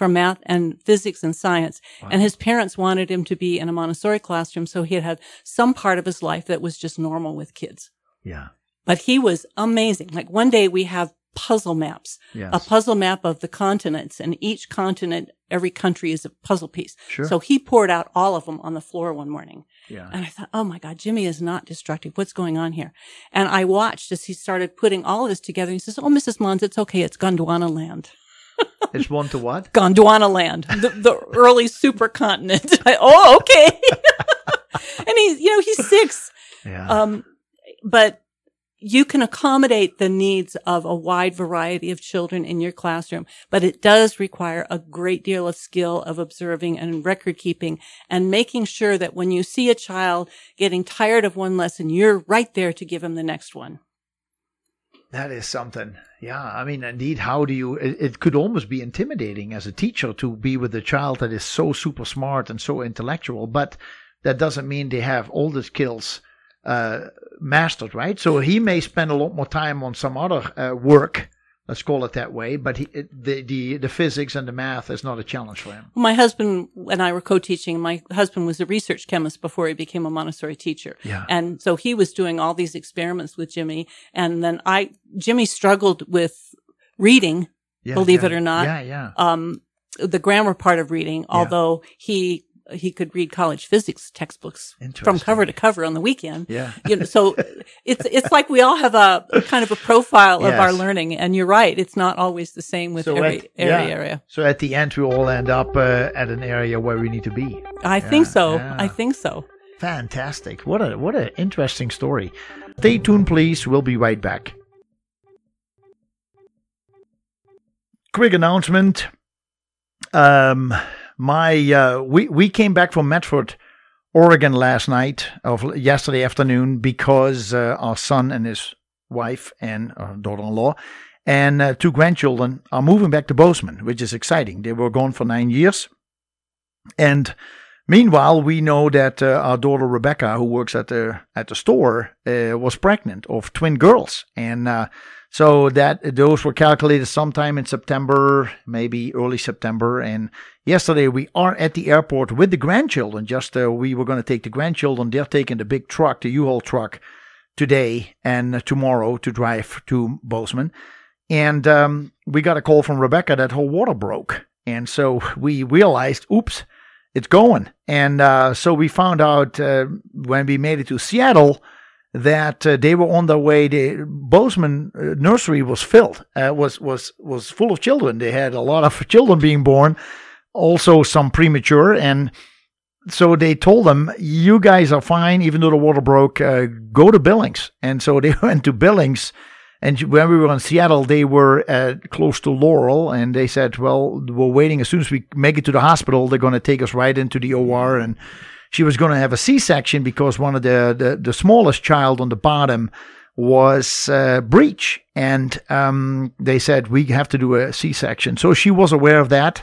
for math and physics and science. And his parents wanted him to be in a Montessori classroom. So he had had some part of his life that was just normal with kids, Yeah. but he was amazing. Like one day we have puzzle maps, Yes. a puzzle map of the continents and each continent, every country is a puzzle piece. Sure. So he poured out all of them on the floor one morning. Yeah. And I thought, oh my God, Jimmy is not destructive. What's going on here? And I watched as he started putting all of this together. He says, oh, Mrs. Maunz, it's okay. It's Gondwana land. It's one to what? Gondwana land, the, the early supercontinent. I, oh, okay. and he's, you know, he's six. Yeah. Um, but you can accommodate the needs of a wide variety of children in your classroom, but it does require a great deal of skill of observing and record keeping and making sure that when you see a child getting tired of one lesson, you're right there to give him the next one. That is something. Yeah. I mean, indeed, how do you, it, it could almost be intimidating as a teacher to be with a child that is so super smart and so intellectual, but that doesn't mean they have all the skills uh, mastered, right? So he may spend a lot more time on some other uh, work, let's call it that way, but he, the, the, the physics and the math is not a challenge for him. My husband and I were co-teaching. My husband was a research chemist before he became a Montessori teacher. Yeah. And so he was doing all these experiments with Jimmy. And then I, Jimmy struggled with reading, Yeah, believe yeah. it or not. Yeah, yeah. um, the grammar part of reading, although he, he could read college physics textbooks from cover to cover on the weekend. Yeah. You know, so it's, it's like we all have a kind of a profile of our learning. And you're right. It's not always the same with So every, at- every yeah. area. So at the end, we all end up uh, at an area where we need to be. I think so. yeah. I think so. Fantastic. What a what an interesting story. Stay tuned, please. We'll be right back. Quick announcement. Um, my uh, we we came back from Medford, Oregon last night of yesterday afternoon because uh, our son and his wife and our daughter-in-law and uh, two grandchildren are moving back to Bozeman, which is exciting. They were gone for nine years, and Meanwhile, we know that uh, our daughter Rebecca, who works at the at the store, uh, was pregnant of twin girls, and uh, so that those were calculated sometime in September, maybe early September. And yesterday, we are at the airport with the grandchildren. Just uh, we were going to take the grandchildren. They're taking the big truck, the U-Haul truck, today and tomorrow to drive to Bozeman. And um, we got a call from Rebecca that her water broke, and so we realized, oops it's going. And uh, so we found out uh, when we made it to Seattle that uh, they were on their way. The Bozeman uh, nursery was filled, uh, was was was full of children. They had a lot of children being born, also some premature, and so they told them, "You guys are fine, even though the water broke. Uh, go to Billings." And so they went to Billings. And when we were in Seattle, they were uh, close to Laurel, and they said, "Well, we're waiting. As soon as we make it to the hospital, they're going to take us right into the OR." And she was going to have a C-section because one of the the, the smallest child on the bottom was uh, breech, and um, they said we have to do a C-section. So she was aware of that,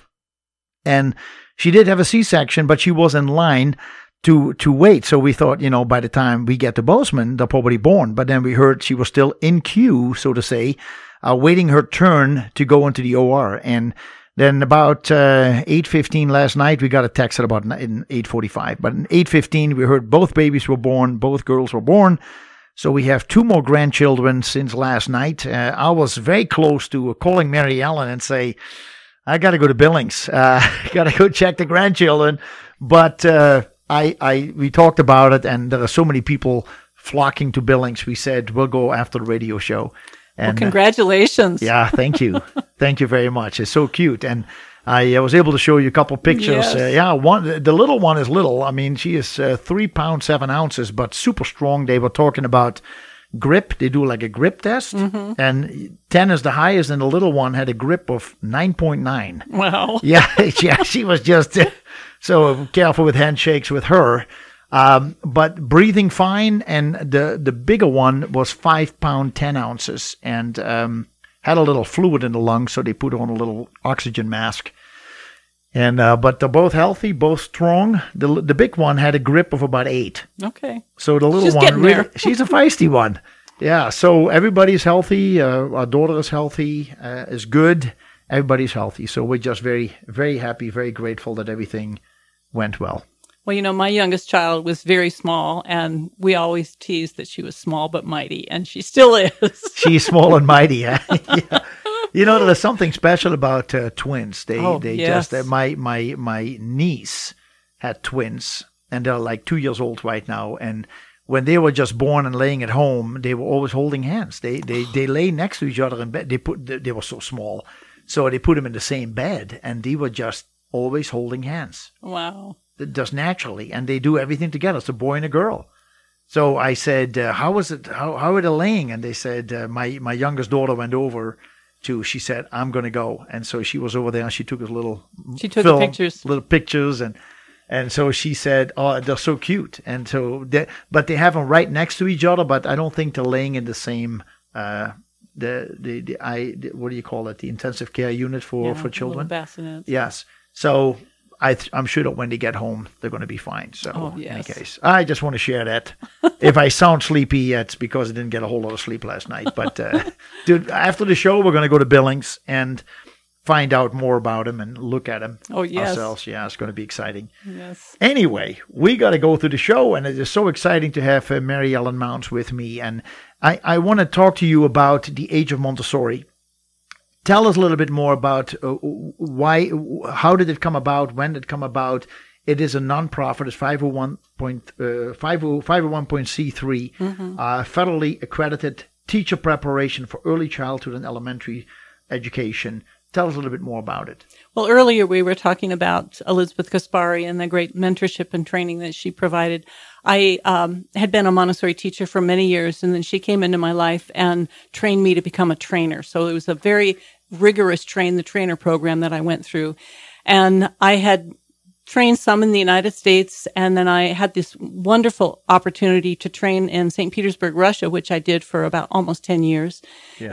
and she did have a C-section, but she was in line to to wait. So we thought, you know, by the time we get to Bozeman, they're probably born. But then we heard she was still in queue, so to say, uh, waiting her turn to go into the OR. And then about uh, 8.15 last night, we got a text at about 8.45. But in 8.15, we heard both babies were born, both girls were born. So we have two more grandchildren since last night. Uh, I was very close to calling Mary Ellen and say, I got to go to Billings. Uh, got to go check the grandchildren. But uh, I, I, we talked about it, and there are so many people flocking to Billings. We said we'll go after the radio show. Well, And uh, congratulations. yeah, thank you, thank you very much. It's so cute, and I was able to show you a couple pictures. Yes. Uh, yeah, one the little one is little. I mean, she is uh, three pounds seven ounces, but super strong. They were talking about grip. They do like a grip test, Mm-hmm. and ten is the highest, and the little one had a grip of nine point nine. Wow. Yeah, yeah, she was just uh, so careful with handshakes with her. Um, but breathing fine, and the the bigger one was five pound ten ounces, and um, had a little fluid in the lungs, so they put on a little oxygen mask. And uh, but they're both healthy, both strong. The the big one had a grip of about eight, Okay. so the little She's one really, she's a feisty one. Yeah, so everybody's healthy. Uh, our daughter is healthy, uh, is good. Everybody's healthy, so we're just very very happy, very grateful that everything went well. Well, you know, my youngest child was very small, and we always teased that she was small but mighty, and she still is. She's small and mighty. Yeah. yeah. You know, there's something special about uh, twins. They Oh, they yes. just uh, my my my niece had twins, and they're like two years old right now. And when they were just born and laying at home, they were always holding hands. They they they lay next to each other in bed. They put they were so small, so they put them in the same bed, and they were just always holding hands wow. Just naturally, and they do everything together. It's a boy and a girl. So I said, uh, "How was it? How how are they laying?" And they said, uh, "My my youngest daughter went over to. She said, I'm going to go." And so she was over there. and She took us little She took film, pictures. little pictures, and and so she said, "Oh, they're so cute." And so, they, but they have them right next to each other. But I don't think they're laying in the same. Uh, the, the the I the, what do you call it? The intensive care unit for Yeah, for children. bassinets. Yes. So I th- I'm sure that when they get home, they're going to be fine. So Oh, in any case, I just want to share that. if I sound sleepy, it's because I didn't get a whole lot of sleep last night. But uh, dude, after the show, we're going to go to Billings and find out more about him and look at him Oh, yes. ourselves. Yeah, it's going to be exciting. Yes. Anyway, we got to go through the show, and it is so exciting to have uh, Mary Ellen Maunz with me. And I, I want to talk to you about the age of Montessori. Tell us a little bit more about uh, why, how did it come about, when did it come about. It is a nonprofit. It's 501 point, uh, 50 501.c3, uh, federally accredited teacher preparation for early childhood and elementary education. Tell us a little bit more about it. Well, earlier we were talking about Elizabeth Caspari and the great mentorship and training that she provided. I um, had been a Montessori teacher for many years, and then she came into my life and trained me to become a trainer. So it was a very rigorous train the trainer program that I went through. And I had trained some in the United States, and then I had this wonderful opportunity to train in St. Petersburg, Russia, which I did for about almost 10 years.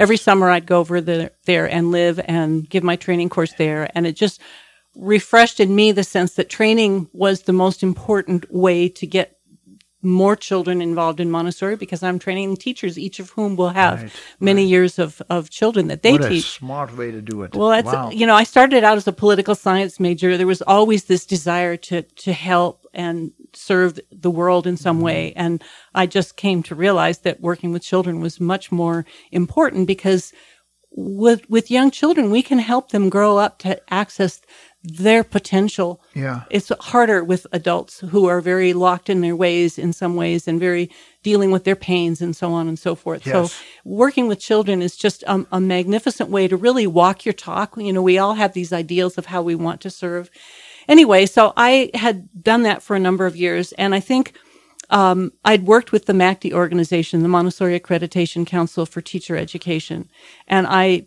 Every summer I'd go over the, there and live and give my training course there. And it just refreshed in me the sense that training was the most important way to get more children involved in Montessori because I'm training teachers, each of whom will have Right, many years of, of children that they what a teach. smart way to do it. Well, that's wow. you know, I started out as a political science major. There was always this desire to to help and serve the world in some mm-hmm. way, and I just came to realize that working with children was much more important because with with young children, we can help them grow up to access their potential. Yeah. It's harder with adults who are very locked in their ways in some ways and very dealing with their pains and so on and so forth. Yes. So working with children is just a, a magnificent way to really walk your talk. You know, we all have these ideals of how we want to serve. Anyway, so I had done that for a number of years, and I think um, I'd worked with the MACTE organization, the Montessori Accreditation Council for Teacher Education, and I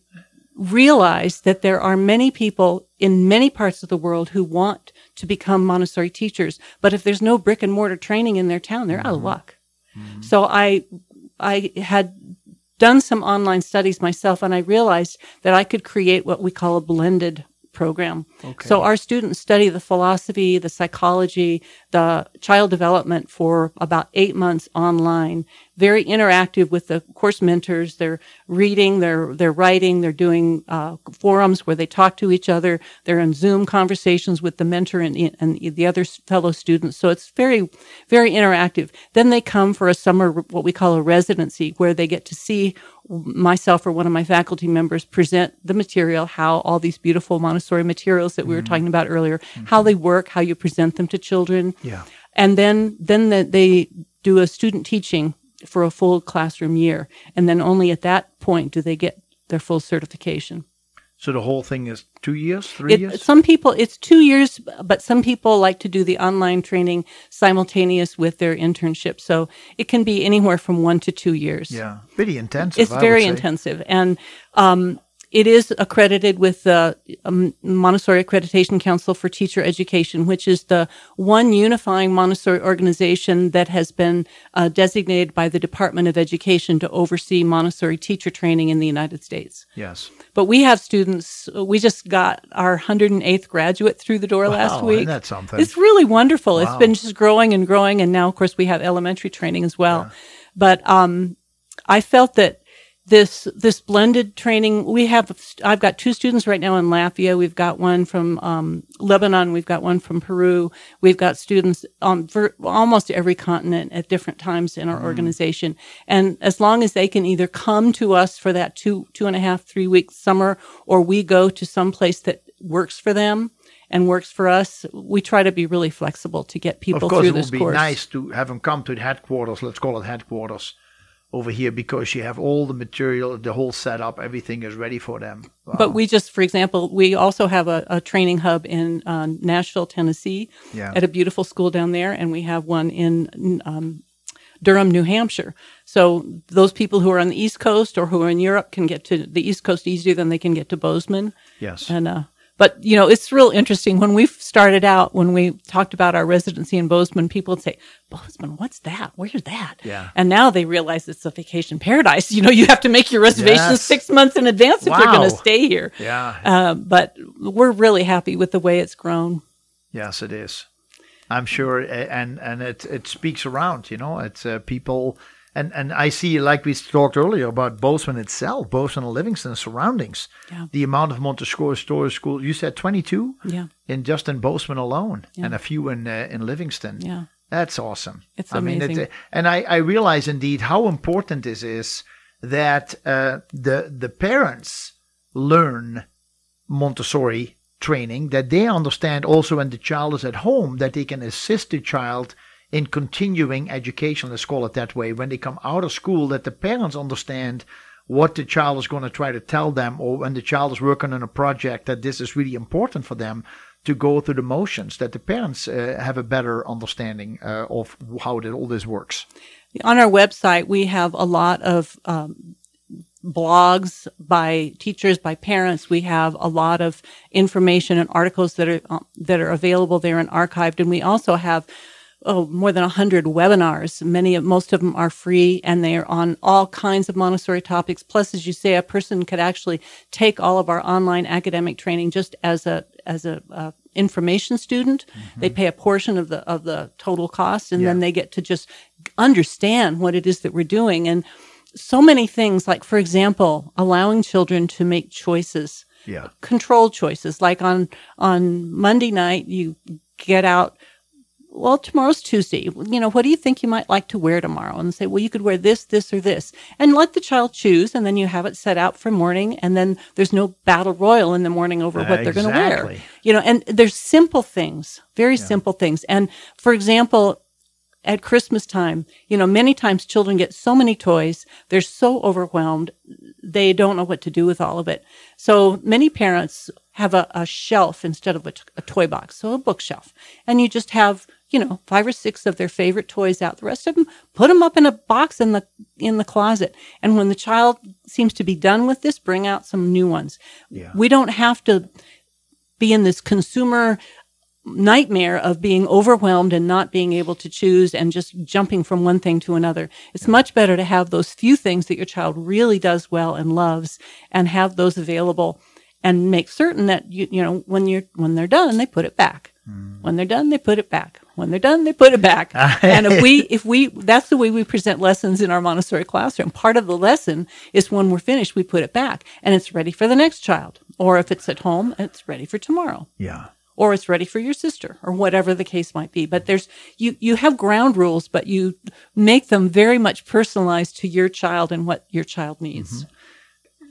realized that there are many people in many parts of the world who want to become Montessori teachers, but if there's no brick and mortar training in their town, they're out of mm-hmm. luck. Mm-hmm. So I, I had done some online studies myself and I realized that I could create what we call a blended program. Okay. So our students study the philosophy, the psychology, the child development for about eight months online, very interactive with the course mentors. They're reading, they're, they're writing, they're doing uh, forums where they talk to each other. They're in Zoom conversations with the mentor and, and the other fellow students. So it's very, very interactive. Then they come for a summer, what we call a residency, where they get to see myself or one of my faculty members present the material, how all these beautiful Montessori materials that we were talking about earlier, how they work, how you present them to children. Yeah. And then, then the, they do a student teaching for a full classroom year. And then only at that point do they get their full certification. So the whole thing is two years, three It, years. some people, it's two years, but some people like to do the online training simultaneous with their internship. So it can be anywhere from one to two years. yeah, pretty intensive. It's I very intensive. And um, it is accredited with the um, Montessori Accreditation Council for Teacher Education, which is the one unifying Montessori organization that has been uh, designated by the Department of Education to oversee Montessori teacher training in the United States. Yes. But we have students. We just got our 108th graduate through the door last week. isn't that something? It's really wonderful. It's been just growing and growing, and now, of course, we have elementary training as well. But um, I felt that this this blended training we have. I've got two students right now in Latvia. We've got one from um, Lebanon. We've got one from Peru. We've got students on ver- almost every continent at different times in our organization. And as long as they can either come to us for that two two and a half three week summer, or we go to some place that works for them and works for us, we try to be really flexible to get people through this course. of course, it would be course. nice to have them come to the headquarters. Let's call it headquarters over here because you have all the material, the whole setup, everything is ready for them. Wow. But we just, for example, we also have a, a training hub in uh, Nashville, Tennessee, Yeah. at a beautiful school down there, and we have one in um, Durham, New Hampshire. So those people who are on the East Coast or who are in Europe can get to the East Coast easier than they can get to Bozeman. yes, And uh, but you know, it's real interesting when we started out when we talked about our residency in Bozeman. People would say, "Bozeman, what's that? Where's that?" Yeah. And now they realize it's a vacation paradise. You know, you have to make your reservations Yes. six months in advance if you're going to stay here. yeah, Uh, but we're really happy with the way it's grown. yes, it is. I'm sure, and and it it speaks around. You know, it's uh, people. And, and I see, like we talked earlier about Bozeman itself, Bozeman and Livingston surroundings, Yeah. the amount of Montessori Story School. You said 22 Yeah, in just in Bozeman alone, Yeah. and a few in uh, in Livingston. yeah, That's awesome. It's I mean, amazing. it, and I, I realize indeed how important this is that uh, the the parents learn Montessori training, that they understand also when the child is at home that they can assist the child in continuing education. Let's call it that way. When they come out of school, that the parents understand what the child is going to try to tell them, or when the child is working on a project, that this is really important for them to go through the motions, that the parents uh, have a better understanding uh, of how that, all this works. on our website, we have a lot of um, blogs by teachers, by parents. We have a lot of information and articles that are uh, that are available there and archived, and we also have. Oh, more than 100 webinars. Many of, most of them are free and they are on all kinds of Montessori topics. Plus, as you say, a person could actually take all of our online academic training just as a, as a, uh, information student. They pay a portion of the, of the total cost and then they get to just understand what it is that we're doing. And so many things, like, for example, allowing children to make choices Yeah. controlled choices. Like on on Monday night, you get out. Well, tomorrow's Tuesday. You know, what do you think you might like to wear tomorrow? And say, well, you could wear this, this, or this, and let the child choose. And then you have it set out for morning, and then there's no battle royal in the morning over what they're going to wear. You know, and there's simple things, very simple things. And for example, at Christmas time, you know, many times children get so many toys, they're so overwhelmed, they don't know what to do with all of it. So many parents have a, a shelf instead of a, t- a toy box, so a bookshelf. And you just have, you know, five or six of their favorite toys out. The rest of them, put them up in a box in the in the closet. And when the child seems to be done with this, bring out some new ones. Yeah. We don't have to be in this consumer nightmare of being overwhelmed and not being able to choose and just jumping from one thing to another. It's much better to have those few things that your child really does well and loves and have those available and make certain that you you know when you're when they're done they put it back. When they're done they put it back. When they're done they put it back. and if we if we that's the way we present lessons in our Montessori classroom. Part of the lesson is when we're finished we put it back and it's ready for the next child. Or if it's at home it's ready for tomorrow Yeah. or it's ready for your sister or whatever the case might be but there's you you have ground rules but you make them very much personalized to your child and what your child needs mm-hmm.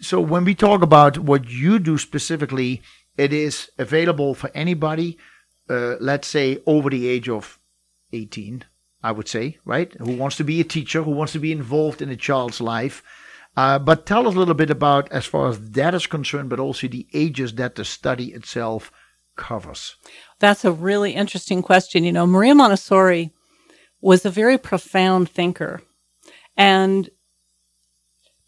So when we talk about what you do specifically, it is available for anybody, uh, let's say over the age of 18, I would say, right? Who wants to be a teacher, who wants to be involved in a child's life. Uh, but tell us a little bit about, as far as that is concerned, but also the ages that the study itself covers. that's a really interesting question you know maria montessori was a very profound thinker and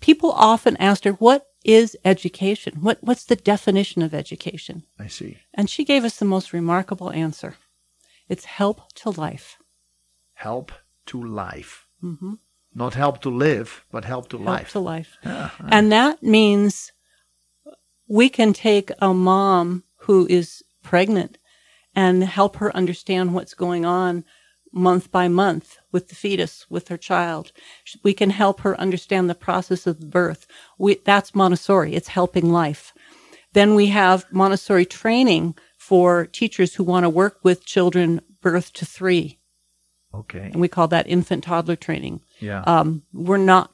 people often asked her what is education? What, what's the definition of education? I see. And she gave us the most remarkable answer. It's help to life. Help to life. Mm-hmm. Not help to live, but help to Help life. to life. And that means we can take a mom who is pregnant and help her understand what's going on month by month with the fetus, with her child. We can help her understand the process of birth. We, that's Montessori. It's helping life. Then we have Montessori training for teachers who want to work with children birth to three. okay. And we call that infant toddler training. Yeah. Um, we're not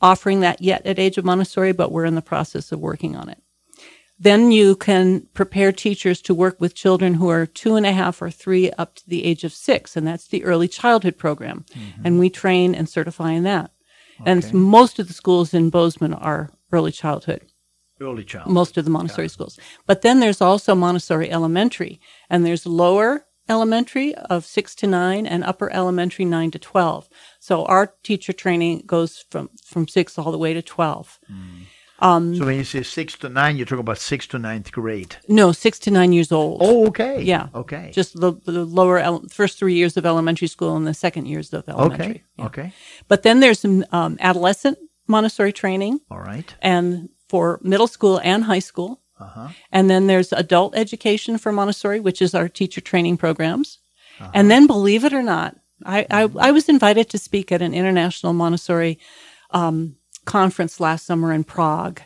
offering that yet at Age of Montessori, but we're in the process of working on it. Then you can prepare teachers to work with children who are two and a half or three up to the age of six, and that's the early childhood program. Mm-hmm. And we train and certify in that. And most of the schools in Bozeman are early childhood Early child. most of the Montessori schools. But then there's also Montessori Elementary, and there's lower elementary of six to nine and upper elementary nine to 12. So our teacher training goes from, from six all the way to 12. Mm. So when you say six to nine, you're talking about six to ninth grade. No, six to nine years old. Oh, okay. Yeah. Okay. Just the, the lower, ele- first three years of elementary school and the second years of elementary. okay. Yeah. Okay. But then there's some um, adolescent Montessori training All right. and for middle school and high school. Uh-huh. And then there's adult education for Montessori, which is our teacher training programs. Uh-huh. And then, believe it or not, I, I, I was invited to speak at an international Montessori um, conference last summer in Prague.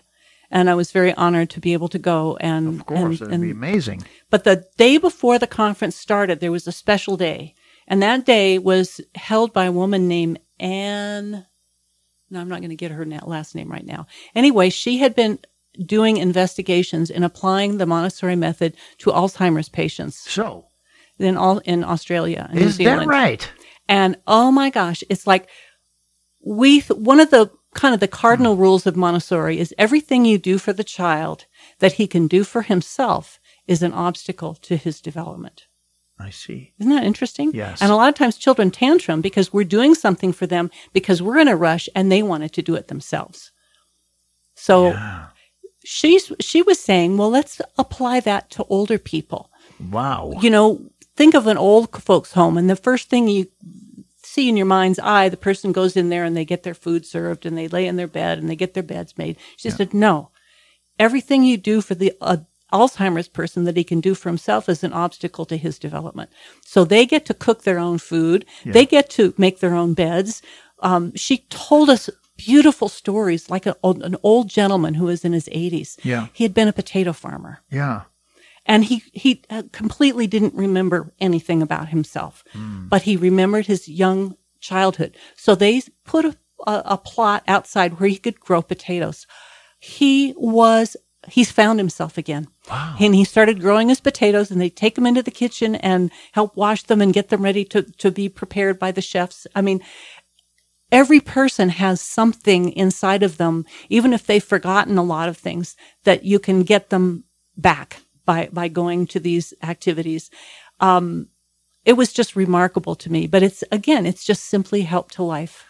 And I was very honored to be able to go. And, Of course. and, and be amazing. but the day before the conference started, there was a special day. And that day was held by a woman named Anne. No, I'm not going to get her last name right now. Anyway, she had been doing investigations and applying the Montessori method to Alzheimer's patients So, in all in Australia and New is that right? And oh my gosh, it's like we, th- one of the kind of the cardinal rules of Montessori is everything you do for the child that he can do for himself is an obstacle to his development. I see. Isn't that interesting? Yes. And a lot of times children tantrum because we're doing something for them because we're in a rush and they wanted to do it themselves. So Yeah. she's, she was saying, well, let's apply that to older people Wow. you know, think of an old folks home and the first thing you see in your mind's eye, the person goes in there and they get their food served and they lay in their bed and they get their beds made. She said, no, everything you do for the uh, Alzheimer's person that he can do for himself is an obstacle to his development. So they get to cook their own food. They get to make their own beds. Um, she told us beautiful stories like a, an old gentleman who was in his 80s. Yeah. He had been a potato farmer Yeah. And he he uh, completely didn't remember anything about himself, but he remembered his young childhood. So they put a, a, a plot outside where he could grow potatoes. He was he's found himself again, Wow. and he started growing his potatoes. And they take them into the kitchen and help wash them and get them ready to to be prepared by the chefs. I mean, every person has something inside of them, even if they've forgotten a lot of things, that you can get them back by, by going to these activities. Um, it was just remarkable to me, but it's, again, it's just simply help to life.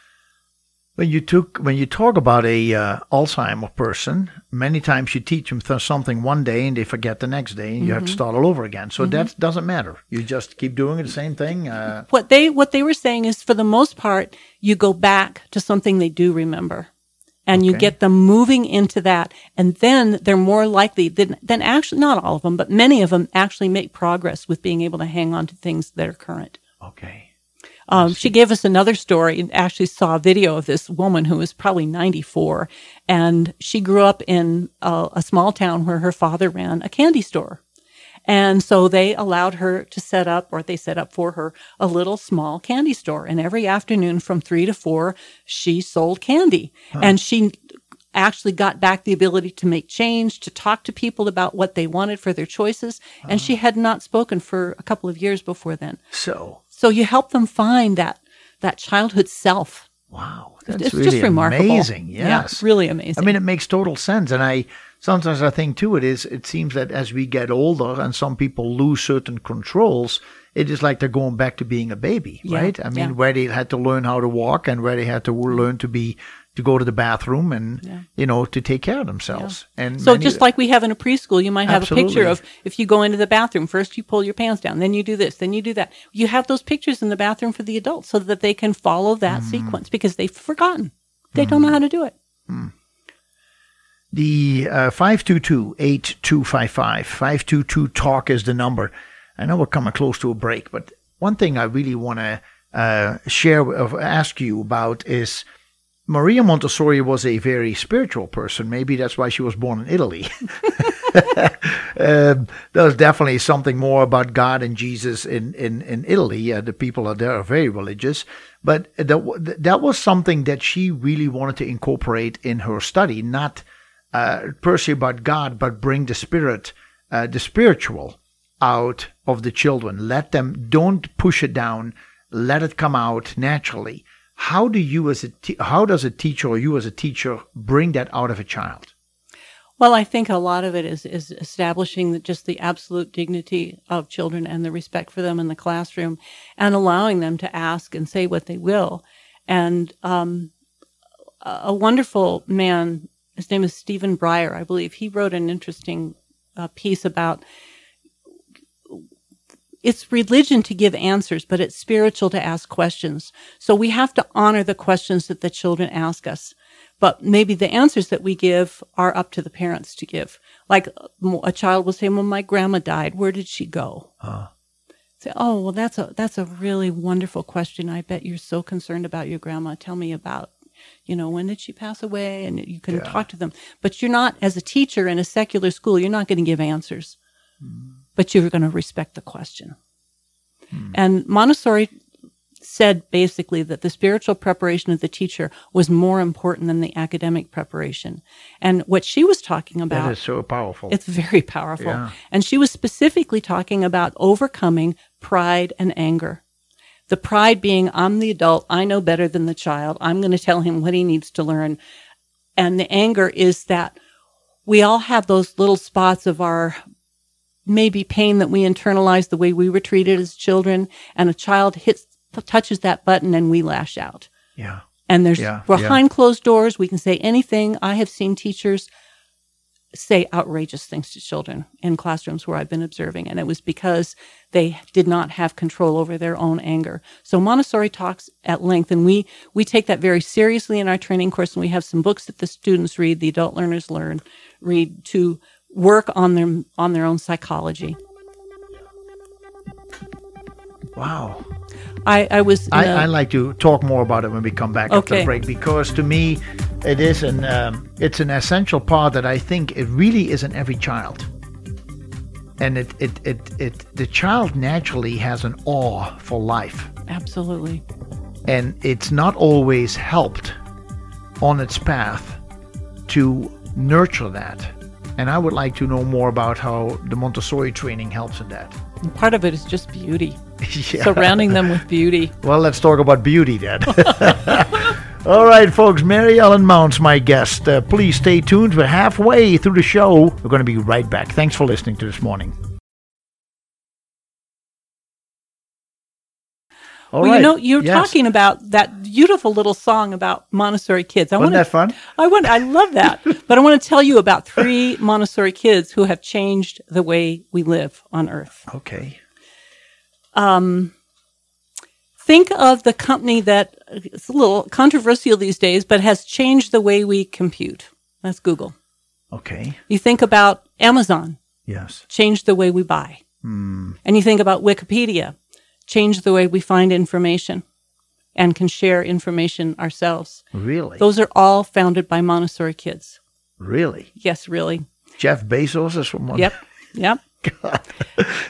When you took when you talk about a uh, Alzheimer person, many times you teach them th- something one day and they forget the next day, and you have to start all over again. So that doesn't matter. You just keep doing the same thing. Uh, What they, what they were saying is for the most part, you go back to something they do remember. And you get them moving into that. And then they're more likely than, than actually, not all of them, but many of them actually make progress with being able to hang on to things that are current. okay. Um, she gave us another story and actually saw a video of this woman who was probably 94. And she grew up in a, a small town where her father ran a candy store. And so they allowed her to set up, or they set up for her, a little small candy store. And every afternoon from three to four, she sold candy. And she actually got back the ability to make change, to talk to people about what they wanted for their choices. And she had not spoken for a couple of years before then. So So you help them find that that childhood self. Wow, that's it's really just remarkable. amazing. Yeah, really amazing. I mean, it makes total sense, and I sometimes I think too. It is. It seems that as we get older, and some people lose certain controls, it is like they're going back to being a baby, Yeah, right? I mean, yeah. where they had to learn how to walk, and where they had to learn to be to go to the bathroom and Yeah. you know to take care of themselves. And So many- just like we have in a preschool, you might have a picture of if you go into the bathroom, first you pull your pants down, then you do this, then you do that. You have those pictures in the bathroom for the adults so that they can follow that Mm-hmm. sequence because they've forgotten. They don't know how to do it. The uh, 522-8255, 522-TALK is the number. I know we're coming close to a break, but one thing I really want to uh, share, of ask you about is Maria Montessori was a very spiritual person. Maybe that's why she was born in Italy. um, there's definitely something more about God and Jesus in in in Italy. Uh, the people are there are very religious, but that that was something that she really wanted to incorporate in her study, not uh, per se about God, but bring the spirit, uh, the spiritual, out of the children. Let them don't push it down. Let it come out naturally. How do you as a te- how does a teacher or you as a teacher bring that out of a child? Well, I think a lot of it is, is establishing just the absolute dignity of children and the respect for them in the classroom and allowing them to ask and say what they will. And um, a wonderful man, his name is Stephen Breyer, I believe, he wrote an interesting uh, piece about it's religion to give answers, but it's spiritual to ask questions. So we have to honor the questions that the children ask us. But maybe the answers that we give are up to the parents to give. Like a child will say, "Well, my grandma died. Where did she go?" Say, "Oh, well, that's a that's a really wonderful question. I bet you're so concerned about your grandma. Tell me about, you know, when did she pass away?" And you can talk to them. But you're not, as a teacher in a secular school, you're not going to give answers. Hmm. But you're going to respect the question. Hmm. And Montessori said basically that the spiritual preparation of the teacher was more important than the academic preparation. And what she was talking about That is so powerful. it's very powerful. Yeah. And she was specifically talking about overcoming pride and anger. The pride being, I'm the adult, I know better than the child, I'm going to tell him what he needs to learn. And the anger is that we all have those little spots of our maybe pain that we internalize the way we were treated as children, and a child hits, touches that button and we lash out. yeah. And there's Yeah, behind closed doors, we can say anything. I have seen teachers say outrageous things to children in classrooms where I've been observing, and it was because they did not have control over their own anger. So Montessori talks at length, and we we take that very seriously in our training course, and we have some books that the students read, the adult learners learn, read to work on their on their own psychology. Wow. I, I was I, like to talk more about it when we come back after the break because to me, it is an um, it's an essential part that I think it really is in every child. And it, it, it, it the child naturally has an awe for life. absolutely. and it's not always helped on its path to nurture that. And I would like to know more about how the Montessori training helps in that. And part of it is just beauty, Yeah. surrounding them with beauty. Well, let's talk about beauty then. All right, folks. Mary Ellen Maunz, my guest. Uh, please stay tuned. We're halfway through the show. We're going to be right back. Thanks for listening to this morning. All well, right. you know, you're Yes. talking about that beautiful little song about Montessori kids. I Wasn't want that fun? I want. I love that. but I want to tell you about three Montessori kids who have changed the way we live on Earth. Okay. Um, Think of the company that it's a little controversial these days, but has changed the way we compute. That's Google. Okay. You think about Amazon, Yes. changed the way we buy. And you think about Wikipedia, changed the way we find information and can share information ourselves. Really? Those are all founded by Montessori kids. really? Yes, really. Jeff Bezos is from one. Yep. Yep.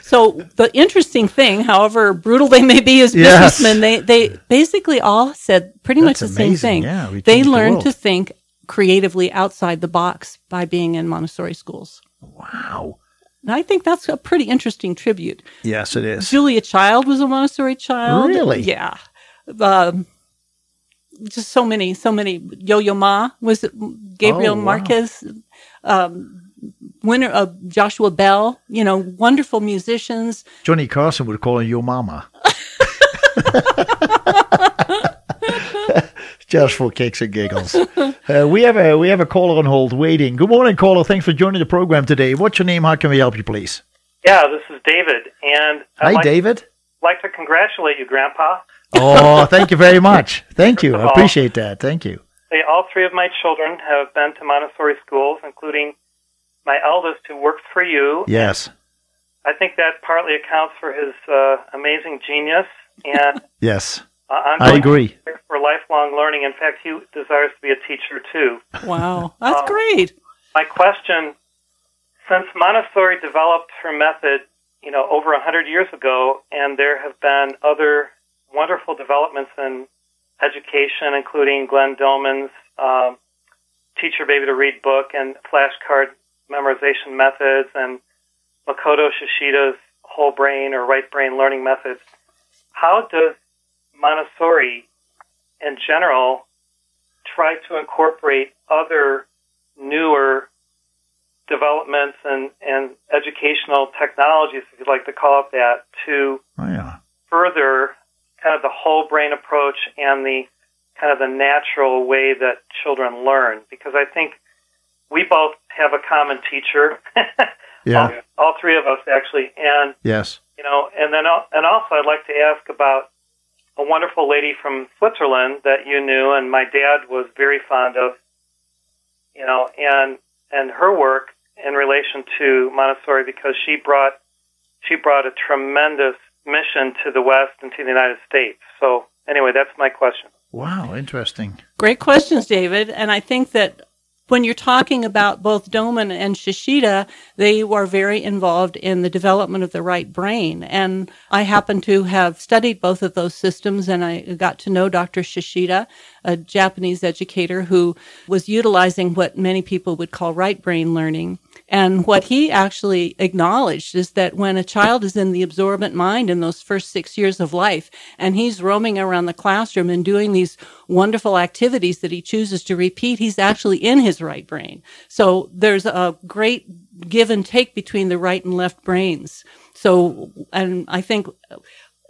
So the interesting thing, however brutal they may be as Yes. businessmen, they, they basically all said pretty much That's the same amazing. thing. Yeah, we they changed the learned to think creatively outside the box by being in Montessori schools. Wow. And I think that's a pretty interesting tribute. Yes, it is. Julia Child was a Montessori child. Really? Yeah. Um, just so many, so many. Yo Yo Ma was Gabriel Oh, wow. Marquez, um, winner of Joshua Bell. You know, wonderful musicians. Johnny Carson would call him Yo mama. just for kicks and giggles. uh, we have a we have a caller on hold waiting. Good morning, caller. Thanks for joining the program today. What's your name? How can we help you, please? Yeah, this is David, and I'd Hi, like, David. like to congratulate you, Grandpa. Oh, thank you very much. Thank you. First of I all- appreciate that. Thank you. Say, all three of my children have been to Montessori schools, including my eldest, who works for you. Yes. I think that partly accounts for his uh, amazing genius and Yes. Uh, I agree. for lifelong learning. In fact, he desires to be a teacher too. Wow, that's Um, great. My question: Since Montessori developed her method, you know, over a hundred years ago, and there have been other wonderful developments in education, including Glenn Doman's um, "Teach Your Baby to Read" book and flashcard memorization methods, and Makoto Shichida's whole brain or right brain learning methods. How does Montessori, in general, try to incorporate other newer developments and, and educational technologies, if you'd like to call it that, to Oh, yeah. further kind of the whole brain approach and the kind of the natural way that children learn. Because I think we both have a common teacher. Yeah. all, all three of us actually, and Yes. you know, and then and also I'd like to ask about a wonderful lady from Switzerland that you knew, and my dad was very fond of, you know, and and her work in relation to Montessori because she brought she brought a tremendous mission to the West and to the United States. So anyway, that's my question. Wow. Interesting. Great questions, David. And I think that when you're talking about both Doman and Shichida, they were very involved in the development of the right brain. And I happen to have studied both of those systems and I got to know Dr. Shichida, a Japanese educator who was utilizing what many people would call right brain learning. And what he actually acknowledged is that when a child is in the absorbent mind in those first six years of life, and he's roaming around the classroom and doing these wonderful activities that he chooses to repeat, he's actually in his right brain. So there's a great give and take between the right and left brains. So, and I think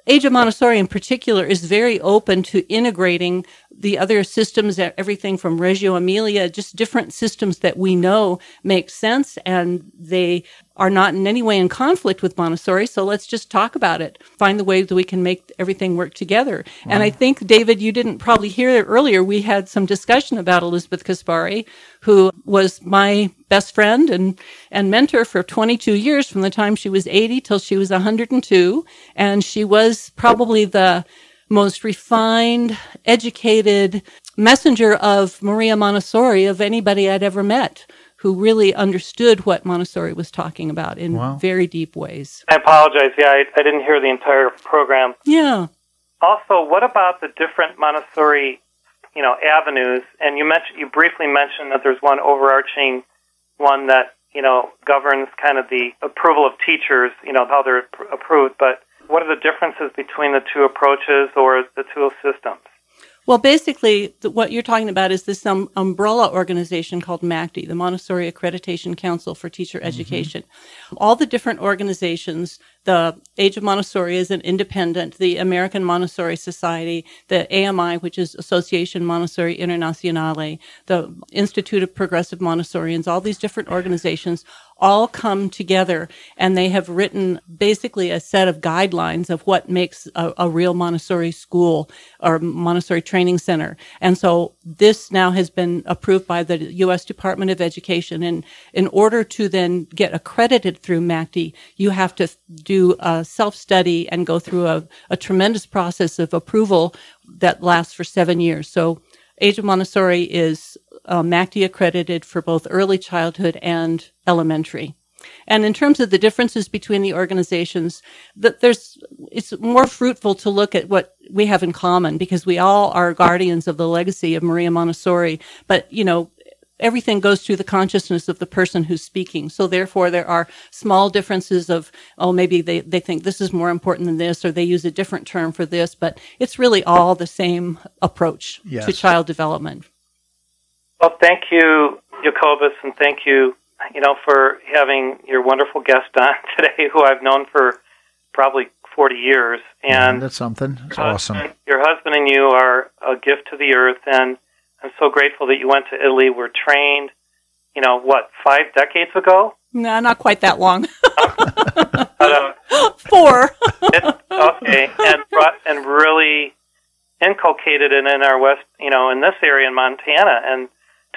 Age of Montessori in particular is very open to integrating the other systems, everything from Reggio Emilia, just different systems that we know make sense and they are not in any way in conflict with Montessori. So let's just talk about it. Find the ways that we can make everything work together. And I think, David, you didn't probably hear it earlier. We had some discussion about Elizabeth Caspari, who was my best friend and, and mentor for 22 years from the time she was 80 till she was 102. And she was probably the most refined, educated messenger of Maria Montessori of anybody I'd ever met who really understood what Montessori was talking about in Wow. very deep ways. I apologize. Yeah, I, I didn't hear the entire program. Yeah. Also, what about the different Montessori, you know, avenues? And you mentioned, you briefly mentioned that there's one overarching one that you know governs kind of the approval of teachers, you know, how they're appro- approved. But what are the differences between the two approaches or the two systems? Well, basically, th- what you're talking about is this um, umbrella organization called MACTE, the Montessori Accreditation Council for Teacher Education. All the different organizations, the Age of Montessori is an independent, the American Montessori Society, the AMI, which is Association Montessori Internazionale, the Institute of Progressive Montessorians, all these different organizations all come together and they have written basically a set of guidelines of what makes a, a real Montessori school or Montessori training center. And so this now has been approved by the U.S. Department of Education. And in order to then get accredited through MACTE, you have to do a self-study and go through a, a tremendous process of approval that lasts for seven years. So Age of Montessori is uh, MACTE accredited for both early childhood and elementary. And in terms of the differences between the organizations, that there's it's more fruitful to look at what we have in common because we all are guardians of the legacy of Maria Montessori. But you know, everything goes through the consciousness of the person who's speaking. So therefore, there are small differences of oh, maybe they they think this is more important than this, or they use a different term for this. But it's really all the same approach Yes. to child development. Well, thank you, Jacobus, and thank you, you know, for having your wonderful guest on today, who I've known for probably 40 years. And that's something. That's your awesome. husband- Your husband and you are a gift to the earth, and I'm so grateful that you went to Italy, were trained, you know, what, five decades ago? No, not quite that long. But, uh, Four. okay, and brought and really inculcated it in our west, you know, in this area in Montana, and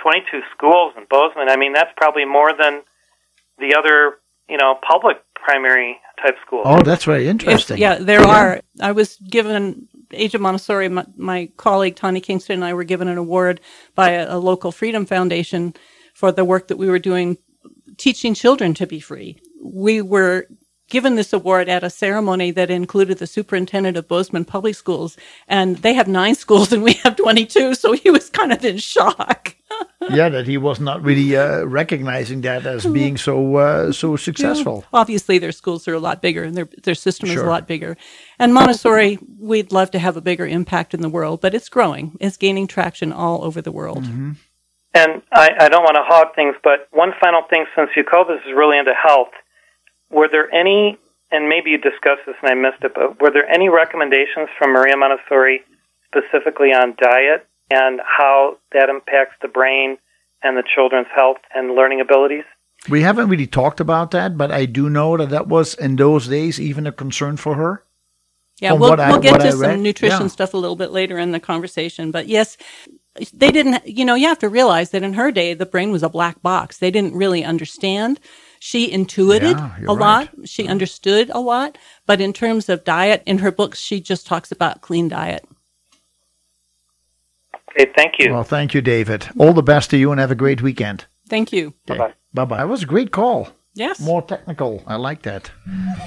22 schools in Bozeman. I mean, that's probably more than the other, you know, public primary type schools. Oh, that's very If- interesting. yeah, there are. I was given Age of Montessori. My, my colleague Tawny Kingston and I were given an award by a, a local Freedom Foundation for the work that we were doing, teaching children to be free. We were given this award at a ceremony that included the superintendent of Bozeman Public Schools, and they have nine schools and we have twenty-two. So he was kind of in shock. yeah, that he was not really uh, recognizing that as being so uh, so successful. Obviously, their schools are a lot bigger and their their system is a lot bigger. And Montessori, we'd love to have a bigger impact in the world, but it's growing. It's gaining traction all over the world. Mm-hmm. And I, I don't want to hog things, but one final thing since Jacobus is really into health, were there any, and maybe you discussed this and I missed it, but were there any recommendations from Maria Montessori specifically on diet and how that impacts the brain and the children's health and learning abilities? We haven't really talked about that, but I do know that that was in those days even a concern for her. Yeah, we'll, I- we'll get to some nutrition yeah. stuff a little bit later in the conversation. But yes, they didn't, you know, you have to realize that in her day, the brain was a black box. They didn't really understand. She intuited Yeah, you're a lot. right. She understood a lot. But in terms of diet, in her books, she just talks about clean diet. Okay, thank you. Well, thank you, David. All the best to you and have a great weekend. Thank you. Bye-bye. Bye bye. That was a great call. Yes. More technical. I like that.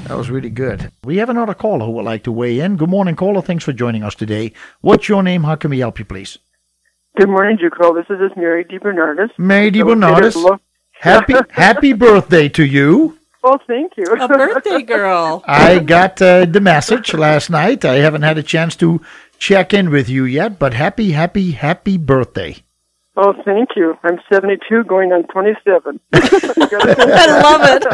That was really good. We have another caller who would like to weigh in. Good morning, caller. Thanks for joining us today. What's your name? How can we help you, please? Good morning, Jaco. This is just Mary DiBernardis. Mary So, DiBernardis. it is- Happy happy birthday to you. Well, thank you. A birthday girl. I got uh, the message last night. I haven't had a chance to check in with you yet, but happy, happy, happy birthday. oh, thank you. I'm 72, going on 27. I love it.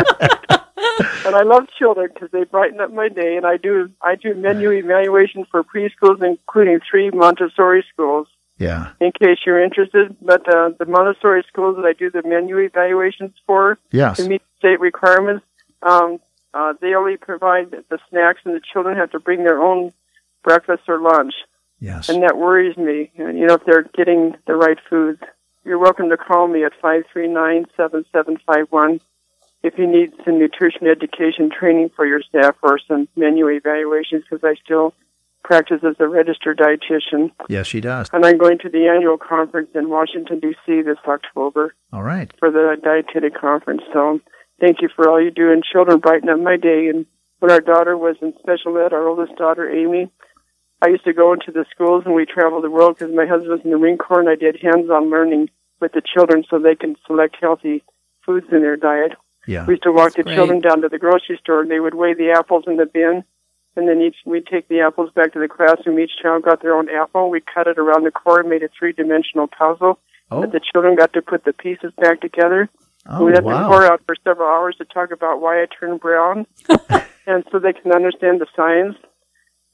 and I love children because they brighten up my day. And I do I do menu evaluation for preschools, including three Montessori schools. Yeah. In case you're interested, but uh, the Montessori schools that I do the menu evaluations for Yes. to meet state requirements, um, uh, they only provide the snacks, and the children have to bring their own breakfast or lunch. Yes. and that worries me. And, You know, if they're getting the right foods. You're welcome to call me at five three nine seven seven five one if you need some nutrition education training for your staff or some menu evaluations because I still practice as a registered dietitian. Yes, she does. And I'm going to the annual conference in Washington, D.C. this October All right. for the dietetic conference. So thank you for all you do. And children brighten up my day. And when our daughter was in special ed, our oldest daughter, Amy, I used to go into the schools and we traveled the world because my husband was in the Marine Corps and I did hands-on learning with the children so they can select healthy foods in their diet. Yeah. We used to walk the Great. children down to the grocery store and they would weigh the apples in the bin. And then each, we'd take the apples back to the classroom. Each child got their own apple. We cut it around the core and made a three-dimensional puzzle. Oh, But the children got to put the pieces back together oh we to wow. pour out for several hours to talk about why I turned brown, and so they can understand the science.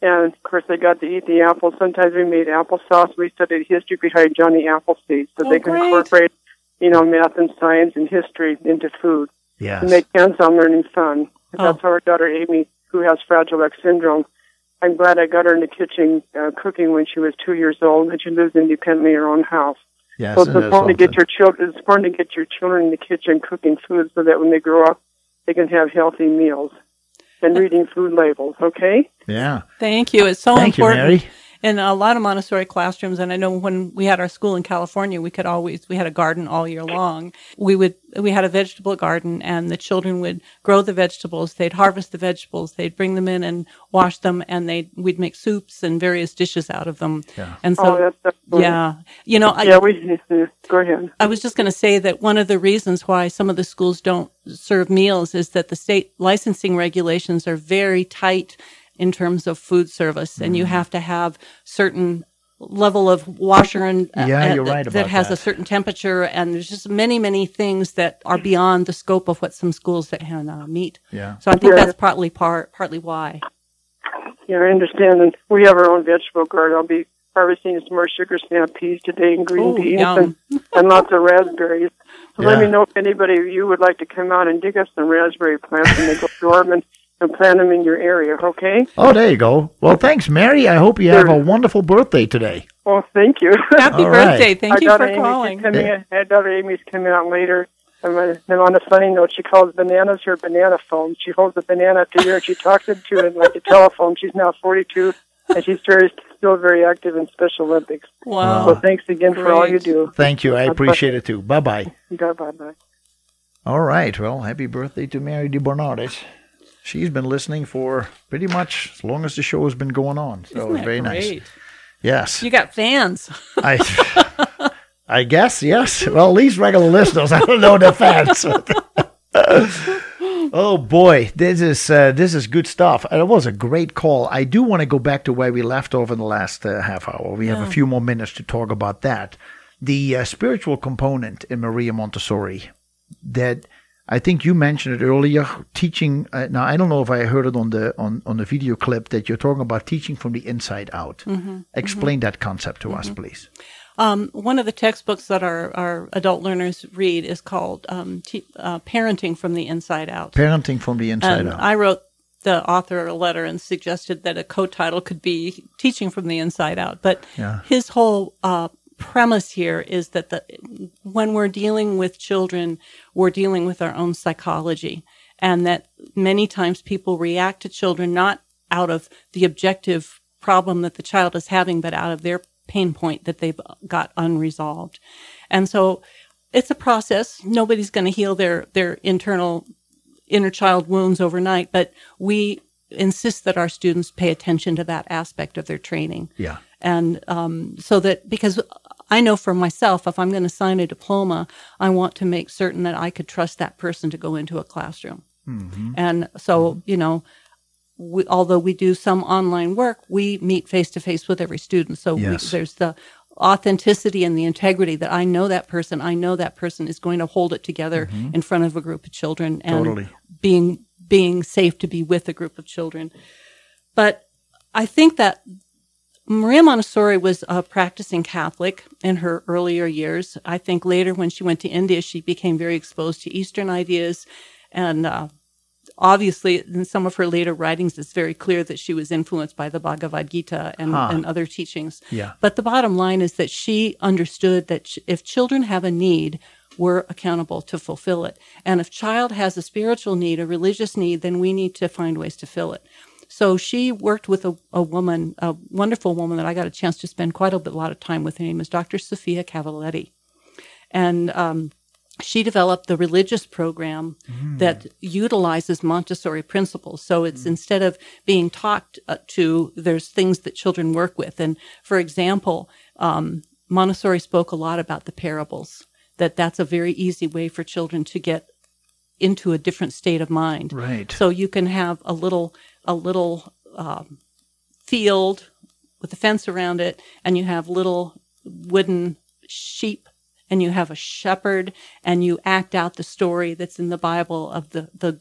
And of course, they got to eat the apples. Sometimes we made applesauce. We studied history behind Johnny Appleseed, so Oh, they can great. incorporate, you know, math and science and history into food Yes. and make hands-on learning fun. Oh. That's how our daughter Amy, who has Fragile X syndrome. I'm glad I got her in the kitchen uh, cooking when she was two years old, and she lives independently in her own house. yes. So it's it is important to get your children. It's important to get your children in the kitchen cooking food so that when they grow up, they can have healthy meals and reading food labels. Okay. Yeah. Thank you. It's so Thank you, important. Mary. In a lot of Montessori classrooms, and I know when we had our school in California, we could always we had a garden all year long. We would we had a vegetable garden, and the children would grow the vegetables. They'd harvest the vegetables. They'd bring them in and wash them, and they we'd make soups and various dishes out of them. Yeah. And so, oh, that's, that's yeah, you know, I, yeah. We go ahead. I was just going to say that one of the reasons why some of the schools don't serve meals is that the state licensing regulations are very tight in terms of food service, and Mm-hmm. you have to have certain level of washer and uh, Yeah, uh, you're that- right that has that. a certain temperature, and there's just many many things that are beyond the scope of what some schools that can uh, meet. Yeah. So I think Yeah. that's partly part partly why. Yeah, I understand. And we have our own vegetable garden. I'll be harvesting some more sugar snap peas today and green Oh, beans and, and lots of raspberries. So let me know if anybody of you would like to come out and dig up some raspberry plants and they go dormant and plant them in your area, okay? Oh, there you go. Well, thanks, Mary. I hope you have a wonderful birthday today. Well, thank you. Happy All right. birthday. Thank Our you for Amy's calling. Coming in, our daughter Amy's coming out later. And on- and on a funny note, she calls bananas her banana phone. She holds a banana up to her and she talks into it like a telephone. She's now 42 and she's very, still very active in Special Olympics. Wow. So thanks again for all you do. Thank you. I appreciate it too. Bye bye. Bye bye. All right. Well, happy birthday to Mary de Bernardes. She's been listening for pretty much as long as the show has been going on. So Isn't it's that very nice. great? Yes. You got fans. I I guess, yes. Well, at least regular listeners. I don't know the fans. oh boy, this is uh, this is good stuff. It was a great call. I do want to go back to where we left off in the last uh, half hour. We have a few more minutes to talk about that. The uh, spiritual component in Maria Montessori that I think you mentioned it earlier. Teaching uh, now, I don't know if I heard it on the on, on the video clip that you're talking about teaching from the inside out. Explain that concept to us, please. Um, one of the textbooks that our, our adult learners read is called um, Te- uh, Parenting from the Inside Out. Parenting from the inside And out. I wrote the author a letter and suggested that a co-title could be Teaching from the Inside Out. But Yeah. his whole uh, premise here is that the, when we're dealing with children, we're dealing with our own psychology, and that many times people react to children not out of the objective problem that the child is having, but out of their pain point that they've got unresolved. And so it's a process. Nobody's going to heal their, their internal inner child wounds overnight, but we insist that our students pay attention to that aspect of their training. yeah. And um, so that because I know for myself, if I'm going to sign a diploma, I want to make certain that I could trust that person to go into a classroom. Mm-hmm. And so, you know, we, although we do some online work, we meet face to face with every student. So we, there's the authenticity and the integrity that I know that person. I know that person is going to hold it together mm-hmm. in front of a group of children and Totally. being being safe to be with a group of children. But I think that Maria Montessori was a practicing Catholic in her earlier years. I think later, when she went to India, she became very exposed to Eastern ideas. And uh, obviously, in some of her later writings, it's very clear that she was influenced by the Bhagavad Gita and, Huh. and other teachings. Yeah. But the bottom line is that she understood that if children have a need, we're accountable to fulfill it. And if child has a spiritual need, a religious need, then we need to find ways to fill it. So she worked with a, a woman, a wonderful woman that I got a chance to spend quite a bit, a lot of time with. Her name is Dr. Sophia Cavalletti. And um, she developed the religious program that utilizes Montessori principles. So it's instead of being talked uh, to, there's things that children work with. And for example, um, Montessori spoke a lot about the parables, that that's a very easy way for children to get into a different state of mind. Right. So you can have a little, a little um, field with a fence around it, and you have little wooden sheep and you have a shepherd and you act out the story that's in the Bible of the the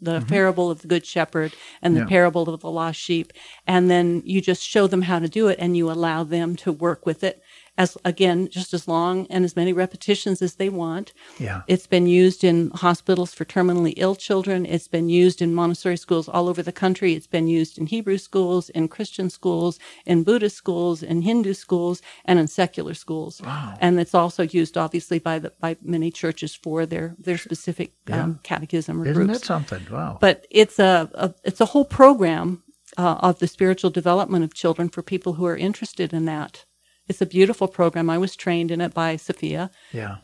the parable of the good shepherd and the Yeah. parable of the lost sheep. And then you just show them how to do it and you allow them to work with it as again just as long and as many repetitions as they want Yeah. it's been used in hospitals for terminally ill children. It's been used in Montessori schools all over the country. It's been used in Hebrew schools, in Christian schools, in Buddhist schools, in Hindu schools, and in secular schools. Wow. And it's also used, obviously, by the by many churches for their their specific um, catechism or Isn't groups. that something? Wow. But it's a, a it's a whole program uh, of the spiritual development of children for people who are interested in that. It's a beautiful program. I was trained in it by Sophia yeah.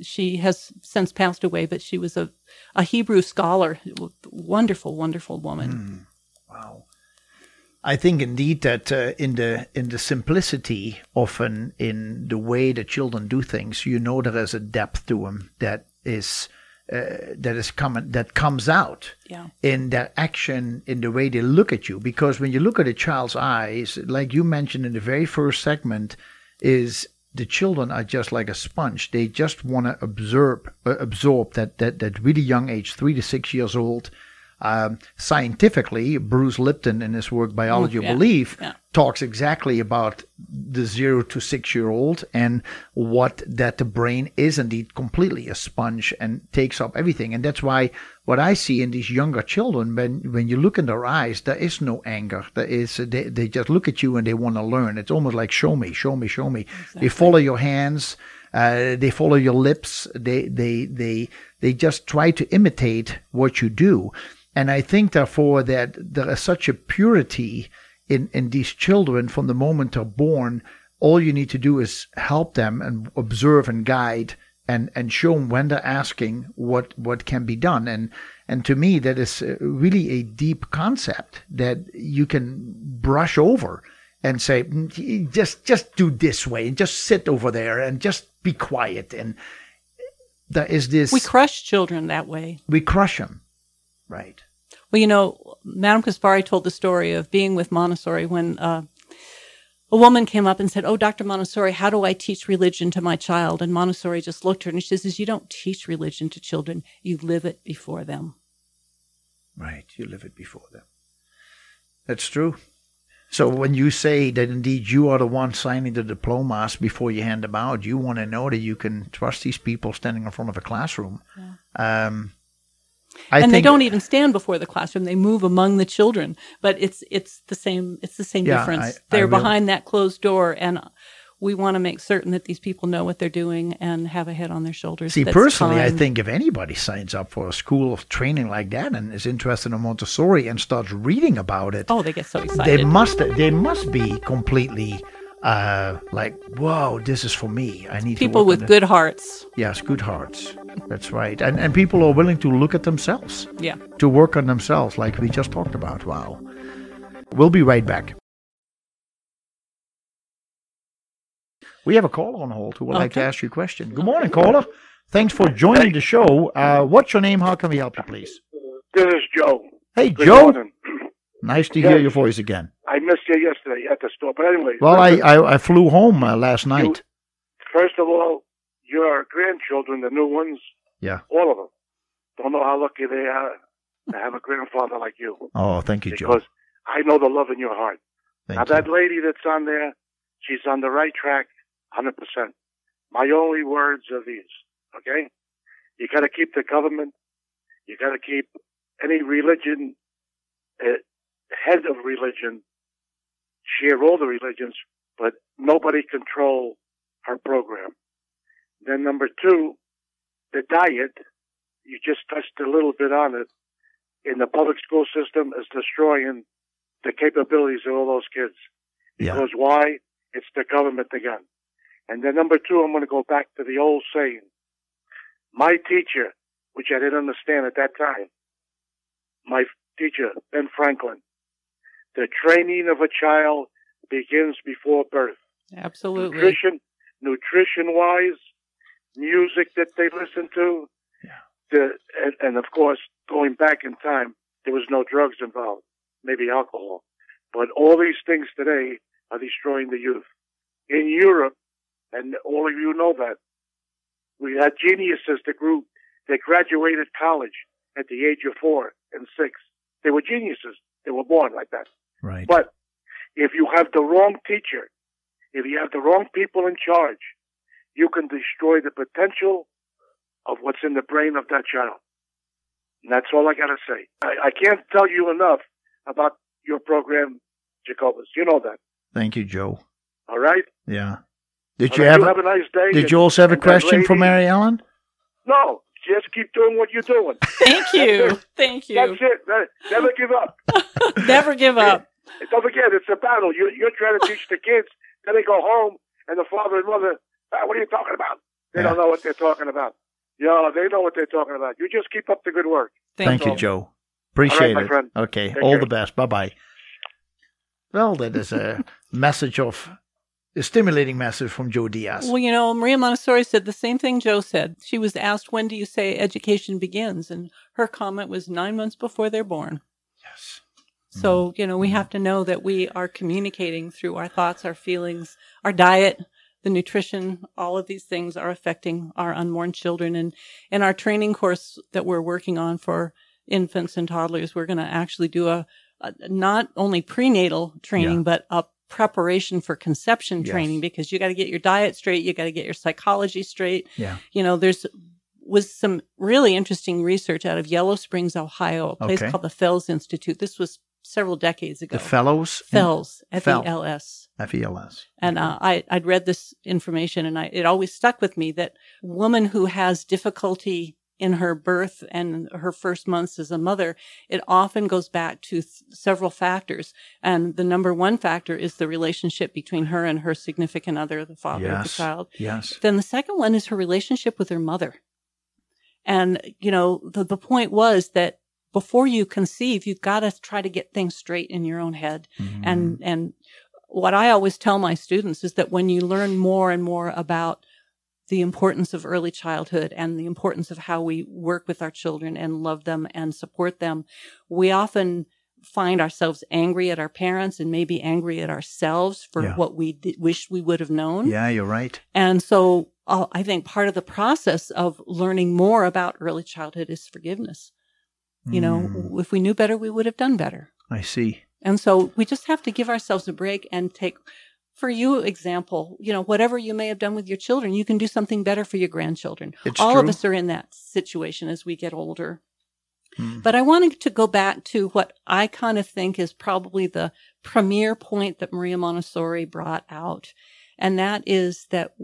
she has since passed away, but she was a, a Hebrew scholar. Wonderful, wonderful woman. Wow. I think indeed that uh, in the in the simplicity, often in the way that children do things, you know there is a depth to them that is uh, that is coming that comes out Yeah. in their action, in the way they look at you. Because when you look at a child's eyes, like you mentioned in the very first segment, is the children are just like a sponge. They just want to absorb uh, absorb that, that that really young age, three to six years old. Um, scientifically, Bruce Lipton in his work Biology Mm, yeah, of Belief yeah. talks exactly about the zero to six year old and what that the brain is indeed completely a sponge and takes up everything. And that's why what I see in these younger children, when when you look in their eyes, there is no anger. There is they, they just look at you and they want to learn. It's almost like show me, show me, show me. They follow your hands. Uh, they follow your lips. They they they they just try to imitate what you do. And I think, therefore, that there is such a purity in, in these children from the moment they're born. All you need to do is help them and observe and guide and, and show them when they're asking what, what can be done. And, and to me, that is uh, really a deep concept that you can brush over and say, "Mm, just, just do this way and just sit over there and just be quiet. And there is this, We crush children that way. we crush them. Right. Well, you know, Madame Caspari told the story of being with Montessori when uh, a woman came up and said, Oh, Dr. Montessori, how do I teach religion to my child? And Montessori just looked at her and she says, You don't teach religion to children, you live it before them. Right. You live it before them. That's true. So when you say that indeed you are the one signing the diplomas before you hand them out, you want to know that you can trust these people standing in front of a classroom. Um, I and they don't even stand before the classroom; they move among the children. But it's it's the same. It's the same Yeah, difference. I- I They're will- behind that closed door, and we want to make certain that these people know what they're doing and have a head on their shoulders. See, personally, I think if anybody signs up for a school of training like that and is interested in Montessori and starts reading about it, Oh, they get so excited. they must they must be completely uh, like, whoa, this is for me. I need people work with good hearts. yes, good hearts. That's right, and and people are willing to look at themselves. Yeah. to work on themselves, like we just talked about. Wow. We'll be right back. We have a caller on hold who would like to ask you a question. Good morning, caller. Thanks for joining the show. Uh, what's your name? How can we help you, please? This is Joe. Hey, Good Joe. morning. Nice to hear your voice again. I missed you yesterday at the store, but anyway. Well, I, I, I flew home uh, last night. first of all, your grandchildren, the new ones, Yeah. all of them, don't know how lucky they are to have a grandfather like you. Oh, thank you, Joe. Because I know the love in your heart. Thank now, you. that lady that's on there, she's on the right track, 100%. My only words are these, okay? You got to keep the government, you got to keep any religion, uh, head of religion, share all the religions, but nobody control her program. Then number two, the diet, you just touched a little bit on it, in the public school system is destroying the capabilities of all those kids. Yeah. Because why? It's the government again. And then number two, I'm going to go back to the old saying. My teacher, which I didn't understand at that time, my teacher, Ben Franklin, the training of a child begins before birth. Absolutely. Nutrition, nutrition wise, music that they listen to, the, and, and of course, going back in time, there was no drugs involved, maybe alcohol. But all these things today are destroying the youth. In Europe, and all of you know that, we had geniuses that grew, that graduated college at the age of four and six. They were geniuses. They were born like that. Right. But if you have the wrong teacher, if you have the wrong people in charge, you can destroy the potential of what's in the brain of that child. And that's all I got to say. I, I can't tell you enough about your program, Jacobus. You know that. Thank you, Joe. All right? Yeah. Did All you right, have, you have a nice day. Did and- you also have a question for Mary Ellen? No, just keep doing what you're doing. Thank you. Thank you. That's it. Never give up. Never give up. And don't forget, it's a battle. You, you're trying to teach the kids. Then they go home, and the father and mother, ah, what are you talking about? They Yeah. don't know what they're talking about. Yeah, they know what they're talking about. You just keep up the good work. Thank you, you. Joe. Appreciate my it. friend. Okay. Take All care. the best. Bye bye. Well, that is a message of a stimulating message from Joe Diaz. Well, you know, Maria Montessori said the same thing Joe said. She was asked, when do you say education begins? And her comment was nine months before they're born. Yes. Mm-hmm. So, you know, we mm-hmm. have to know that we are communicating through our thoughts, our feelings, our diet, the nutrition, all of these things are affecting our unborn children. And in our training course that we're working on for infants and toddlers, we're going to actually do a, a not only prenatal training, Yeah. but a preparation for conception Yes. training because you got to get your diet straight. You got to get your psychology straight. Yeah. You know, there's was some really interesting research out of Yellow Springs, Ohio, a place Okay. called the Fels Institute. This was several decades ago. The fellows. Fells, F E L S. F-E-L-S. And uh, I, I'd read this information and I, it always stuck with me that woman who has difficulty in her birth and her first months as a mother, it often goes back to th- several factors. And the number one factor is the relationship between her and her significant other, the father of the Yes. child. Yes. Then the second one is her relationship with her mother. And, you know, the, the point was that before you conceive, you've got to try to get things straight in your own head. Mm-hmm. And, and what I always tell my students is that when you learn more and more about the importance of early childhood and the importance of how we work with our children and love them and support them, we often find ourselves angry at our parents and maybe angry at ourselves for Yeah. what we d- wish we would have known. Yeah, you're right. And so uh, I think part of the process of learning more about early childhood is forgiveness. You know, Mm, if we knew better, we would have done better. I see. And so we just have to give ourselves a break and take, for you, example, you know, whatever you may have done with your children, you can do something better for your grandchildren. It's All true. of us are in that situation as we get older. Mm. But I wanted to go back to what I kind of think is probably the premier point that Maria Montessori brought out. And that is that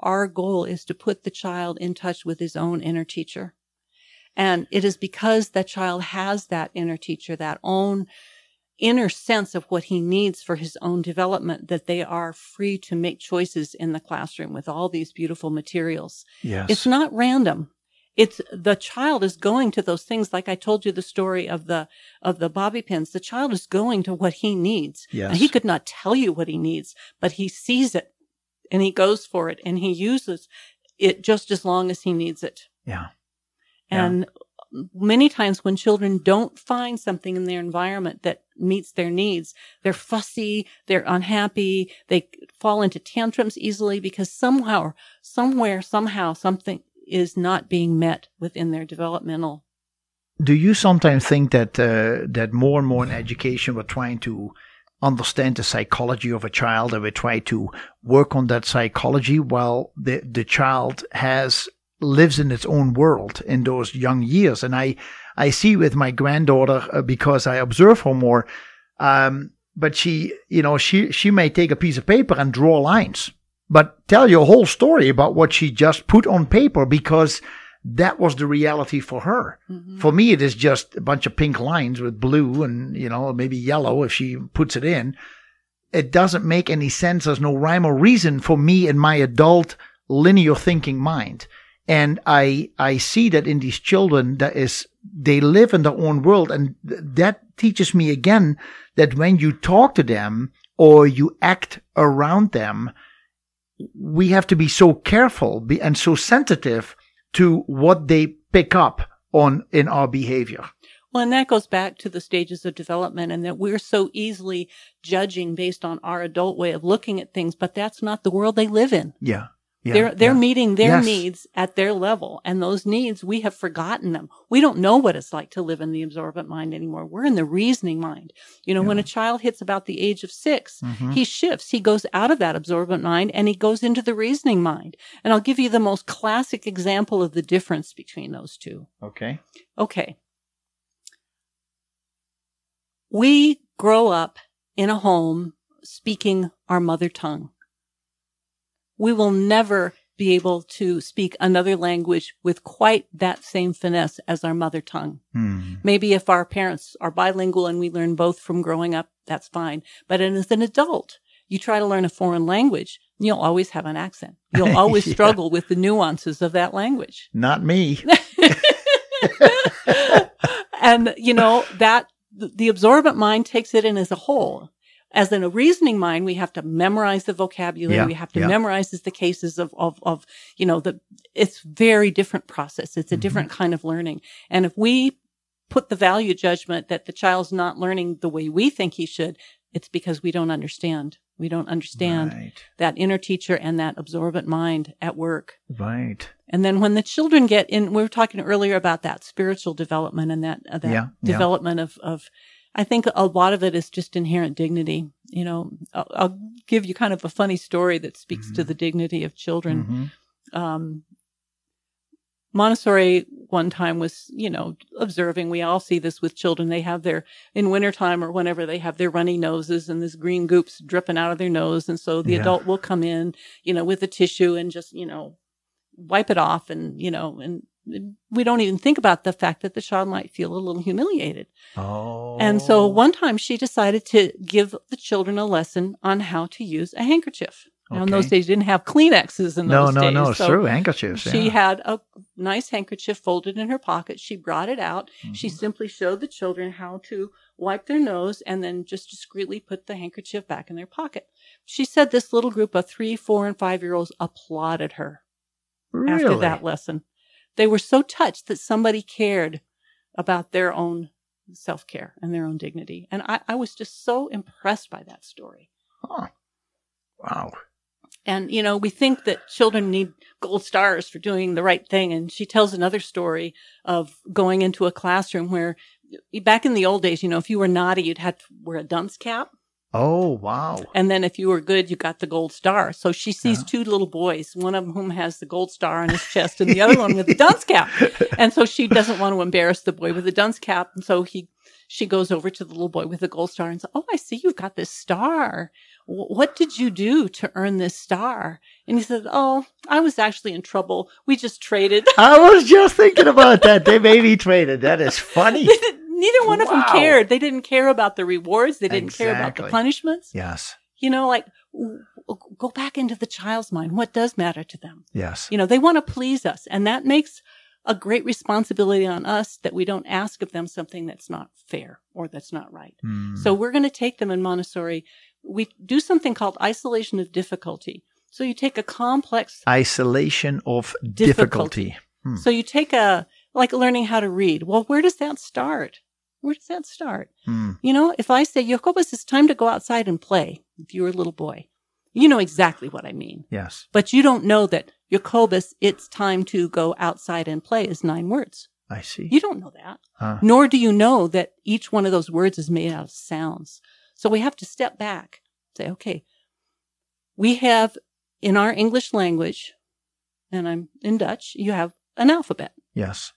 our goal is to put the child in touch with his own inner teacher. And it is because that child has that inner teacher, that own inner sense of what he needs for his own development, that they are free to make choices in the classroom with all these beautiful materials. Yes. It's not random. It's the child is going to those things. Like I told you the story of the, of the bobby pins. The child is going to what he needs. Yes. And he could not tell you what he needs, but he sees it and he goes for it and he uses it just as long as he needs it. yeah. Yeah. And many times when children don't find something in their environment that meets their needs, they're fussy, they're unhappy, they fall into tantrums easily because somehow, somewhere, somehow, something is not being met within their developmental. Do you sometimes think that uh, that more and more in education we're trying to understand the psychology of a child and we try to work on that psychology while the the child has lives in its own world in those young years and I I see with my granddaughter uh, because I observe her more um but she you know she she may take a piece of paper and draw lines but tell you a whole story about what she just put on paper because that was the reality for her. For me, it is just a bunch of pink lines with blue and, you know, maybe yellow if she puts it in. It doesn't make any sense. There's no rhyme or reason for me in my adult linear thinking mind. And I, I see that in these children that is, they live in their own world. And th- that teaches me again that when you talk to them or you act around them, we have to be so careful be, and so sensitive to what they pick up on in our behavior. Well, and that goes back to the stages of development and that we're so easily judging based on our adult way of looking at things, but that's not the world they live in. Yeah. Yeah. they're they're yeah. meeting their Yes. needs at their level and those needs we have forgotten them we don't know what it's like to live in the absorbent mind anymore we're in the reasoning mind you know when a child hits about the age of 6 Mm-hmm. he shifts he goes out of that absorbent mind and he goes into the reasoning mind and i'll give you the most classic example of the difference between those two Okay. okay we grow up in a home speaking our mother tongue we will never be able to speak another language with quite that same finesse as our mother tongue. Hmm. Maybe if our parents are bilingual and we learn both from growing up, that's fine. But as an adult, you try to learn a foreign language, you'll always have an accent. You'll always Yeah. struggle with the nuances of that language. Not me. and you know that the the absorbent mind takes it in as a whole as in a reasoning mind we have to memorize the vocabulary Yeah, we have to yeah. memorize the cases of, of of you know the it's very different process it's a Mm-hmm. different kind of learning and if we put the value judgment that the child's not learning the way we think he should It's because we don't understand. We don't understand Right. that inner teacher and that absorbent mind at work. Right. And then when the children get in, we were talking earlier about that spiritual development and that, uh, that Yeah, development of, of, I think a lot of it is just inherent dignity. You know, I'll, I'll give you kind of a funny story that speaks to Mhm. the dignity of children. Mhm. Um, Montessori one time was, you know, observing. We all see this with children. They have their, in wintertime or whenever they have their runny noses and this green goop's dripping out of their nose. And so the Yeah. adult will come in, you know, with a tissue and just, you know, wipe it off and, you know, and we don't even think about the fact that the child might feel a little humiliated. Oh. And so one time she decided to give the children a lesson on how to use a handkerchief. Now in those days, you didn't have Kleenexes in No, those no, days. no. It's so true. Handkerchiefs. She yeah. had a nice handkerchief folded in her pocket. She brought it out. She Mm-hmm. simply showed the children how to wipe their nose and then just discreetly put the handkerchief back in their pocket. She said this little group of three, four, and five year olds applauded her really? after that lesson. They were so touched that somebody cared about their own self care and their own dignity. And I, I was just so impressed by that story. Huh. Wow. And, you know, we think that children need gold stars for doing the right thing. And she tells another story of going into a classroom where back in the old days, you know, if you were naughty, you'd have to wear a dunce cap. Oh, wow. And then if you were good, you got the gold star. So she sees Yeah. two little boys, one of whom has the gold star on his chest and the other one with the dunce cap. And so she doesn't want to embarrass the boy with the dunce cap. And so he, she goes over to the little boy with the gold star and says, Oh, I see you've got this star. Wh- What did you do to earn this star? And he says, Oh, I was actually in trouble. We just traded. I was just thinking about that. They made me traded. That is funny. Neither one of them cared. They didn't care about the rewards. They didn't care about the punishments. Yes. You know, like go back into the child's mind. What does matter to them? Yes. You know, they want to please us. And that makes a great responsibility on us that we don't ask of them something that's not fair or that's not right. Hmm. So we're going to take them in Montessori. We do something called isolation of difficulty. So you take a complex, Isolation of difficulty. Difficulty. Hmm. so you take a, like learning how to read. Well, where does that start? Where does that start? Hmm. You know, if I say, Jacobus, it's time to go outside and play, if you were a little boy, you know exactly what I mean. Yes. But you don't know that Jacobus, it's time to go outside and play is nine words. I see. You don't know that. Huh. Nor do you know that each one of those words is made out of sounds. So we have to step back, say, okay, we have in our English language, and I'm in Dutch, you have an alphabet. Yes.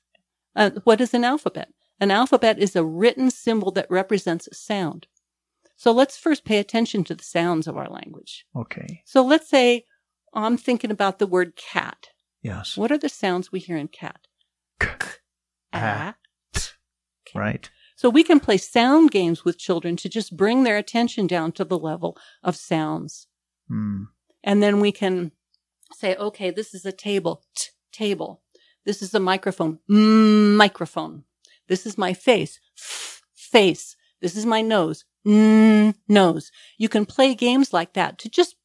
Uh, what is an alphabet? An alphabet is a written symbol that represents a sound. So let's first pay attention to the sounds of our language. Okay. So let's say I'm thinking about the word cat. Yes. What are the sounds we hear in cat? K. Ah. Right. So we can play sound games with children to just bring their attention down to the level of sounds. Hmm. And then we can say, okay, this is a table, t- table. This is a microphone, microphone. This is my face, face. This is my nose, nose. You can play games like that to just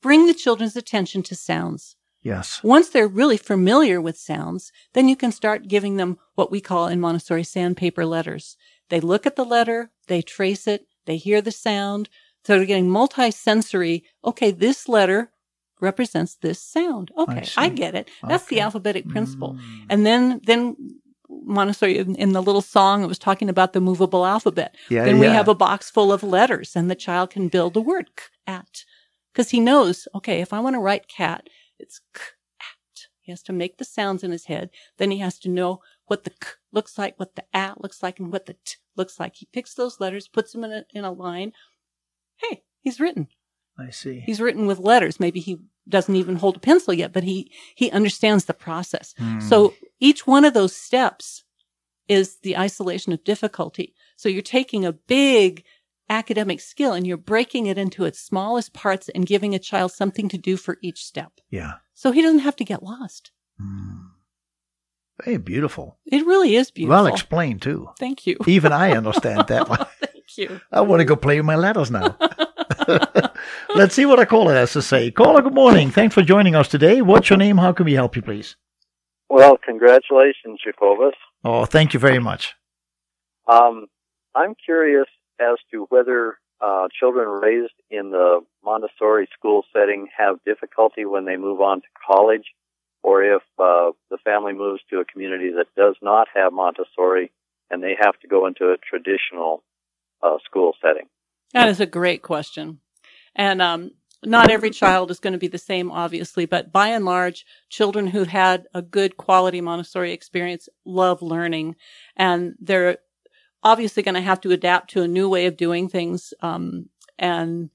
bring the children's attention to sounds. Yes. Once they're really familiar with sounds, then you can start giving them what we call in Montessori sandpaper letters. They look at the letter, they trace it, they hear the sound. So they're getting multi-sensory. Okay, this letter represents this sound. Okay, I, see. get it. That's the alphabetic principle. Mm. And then, then Montessori in, in the little song, it was talking about the movable alphabet. Yeah. then we have a box full of letters and the child can build a word cat because he knows, okay, if I want to write cat, it's k at. He has to make the sounds in his head. Then he has to know what the k looks like, what the at looks like, and what the t looks like. He picks those letters, puts them in a, in a line. Hey, he's written. I see. He's written with letters. Maybe he doesn't even hold a pencil yet, but he, he understands the process. Hmm. So each one of those steps is the isolation of difficulty. So you're taking a big academic skill and you're breaking it into its smallest parts and giving a child something to do for each step. Yeah. So he doesn't have to get lost. Very beautiful. It really is beautiful. Well explained too. Thank you. Even I understand that one. Thank you. I want to go play with my letters now. Let's see what a caller has to say. Caller, good morning. Thanks for joining us today. What's your name? How can we help you, please? Well, congratulations, Jacobus. Oh, thank you very much. Um, I'm curious as to whether uh, children raised in the Montessori school setting have difficulty when they move on to college, or if uh, the family moves to a community that does not have Montessori and they have to go into a traditional uh, school setting. That is a great question. And um, not every child is going to be the same, obviously, but by and large, children who had a good quality Montessori experience love learning. And they're obviously going to have to adapt to a new way of doing things. Um, and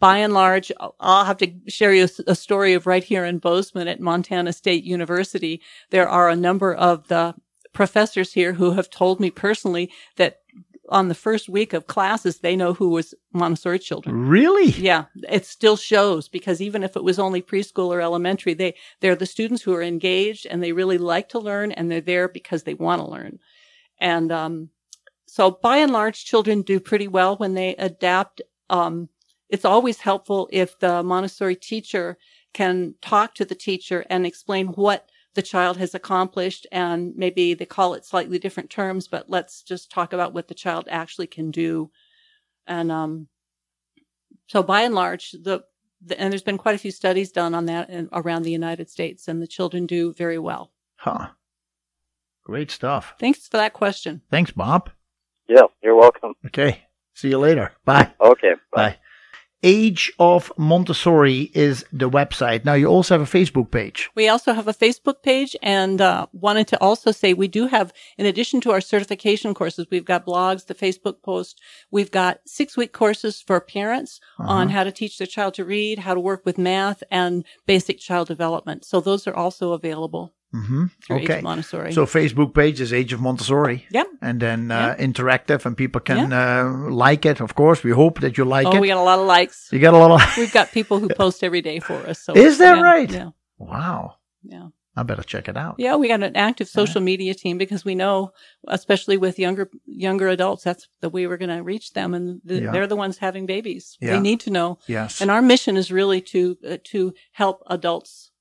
by and large, I'll have to share you a, story of right here in Bozeman at Montana State University. There are a number of the professors here who have told me personally that on the first week of classes, they know who was Montessori children. Really? Yeah, it still shows because even if it was only preschool or elementary, they they're the students who are engaged and they really like to learn and they're there because they want to learn. And um, so, by and large, children do pretty well when they adapt. Um, it's always helpful if the Montessori teacher can talk to the teacher and explain what the child has accomplished and maybe they call it slightly different terms, but let's just talk about what the child actually can do. And um, so by and large, the, the, and there's been quite a few studies done on that in, around the United States, and the children do very well. Huh. Great stuff. Thanks for that question. Thanks, Bob. Yeah, you're welcome. Okay. See you later. Bye. Okay. Bye. Bye. Age of Montessori is the website. Now you also have a Facebook page. We also have a Facebook page and uh, wanted to also say we do have, in addition to our certification courses, we've got blogs, the Facebook post. We've got six week courses for parents uh-huh. on how to teach their child to read, how to work with math and basic child development. So those are also available. Mm-hmm. Okay. Montessori. So Facebook page is Age of Montessori. Yeah. And then uh, yep. interactive, and people can uh, like it. Of course, we hope that you like oh, it. we got a lot of likes. You got a lot of. We've got people who post every day for us. So is that yeah, right? Yeah. Wow. Yeah. I better check it out. Yeah, we got an active social media team because we know, especially with younger younger adults, that's the way we're going to reach them, and the, yeah. they're the ones having babies. Yeah. They need to know. Yes. And our mission is really to uh, to help adults,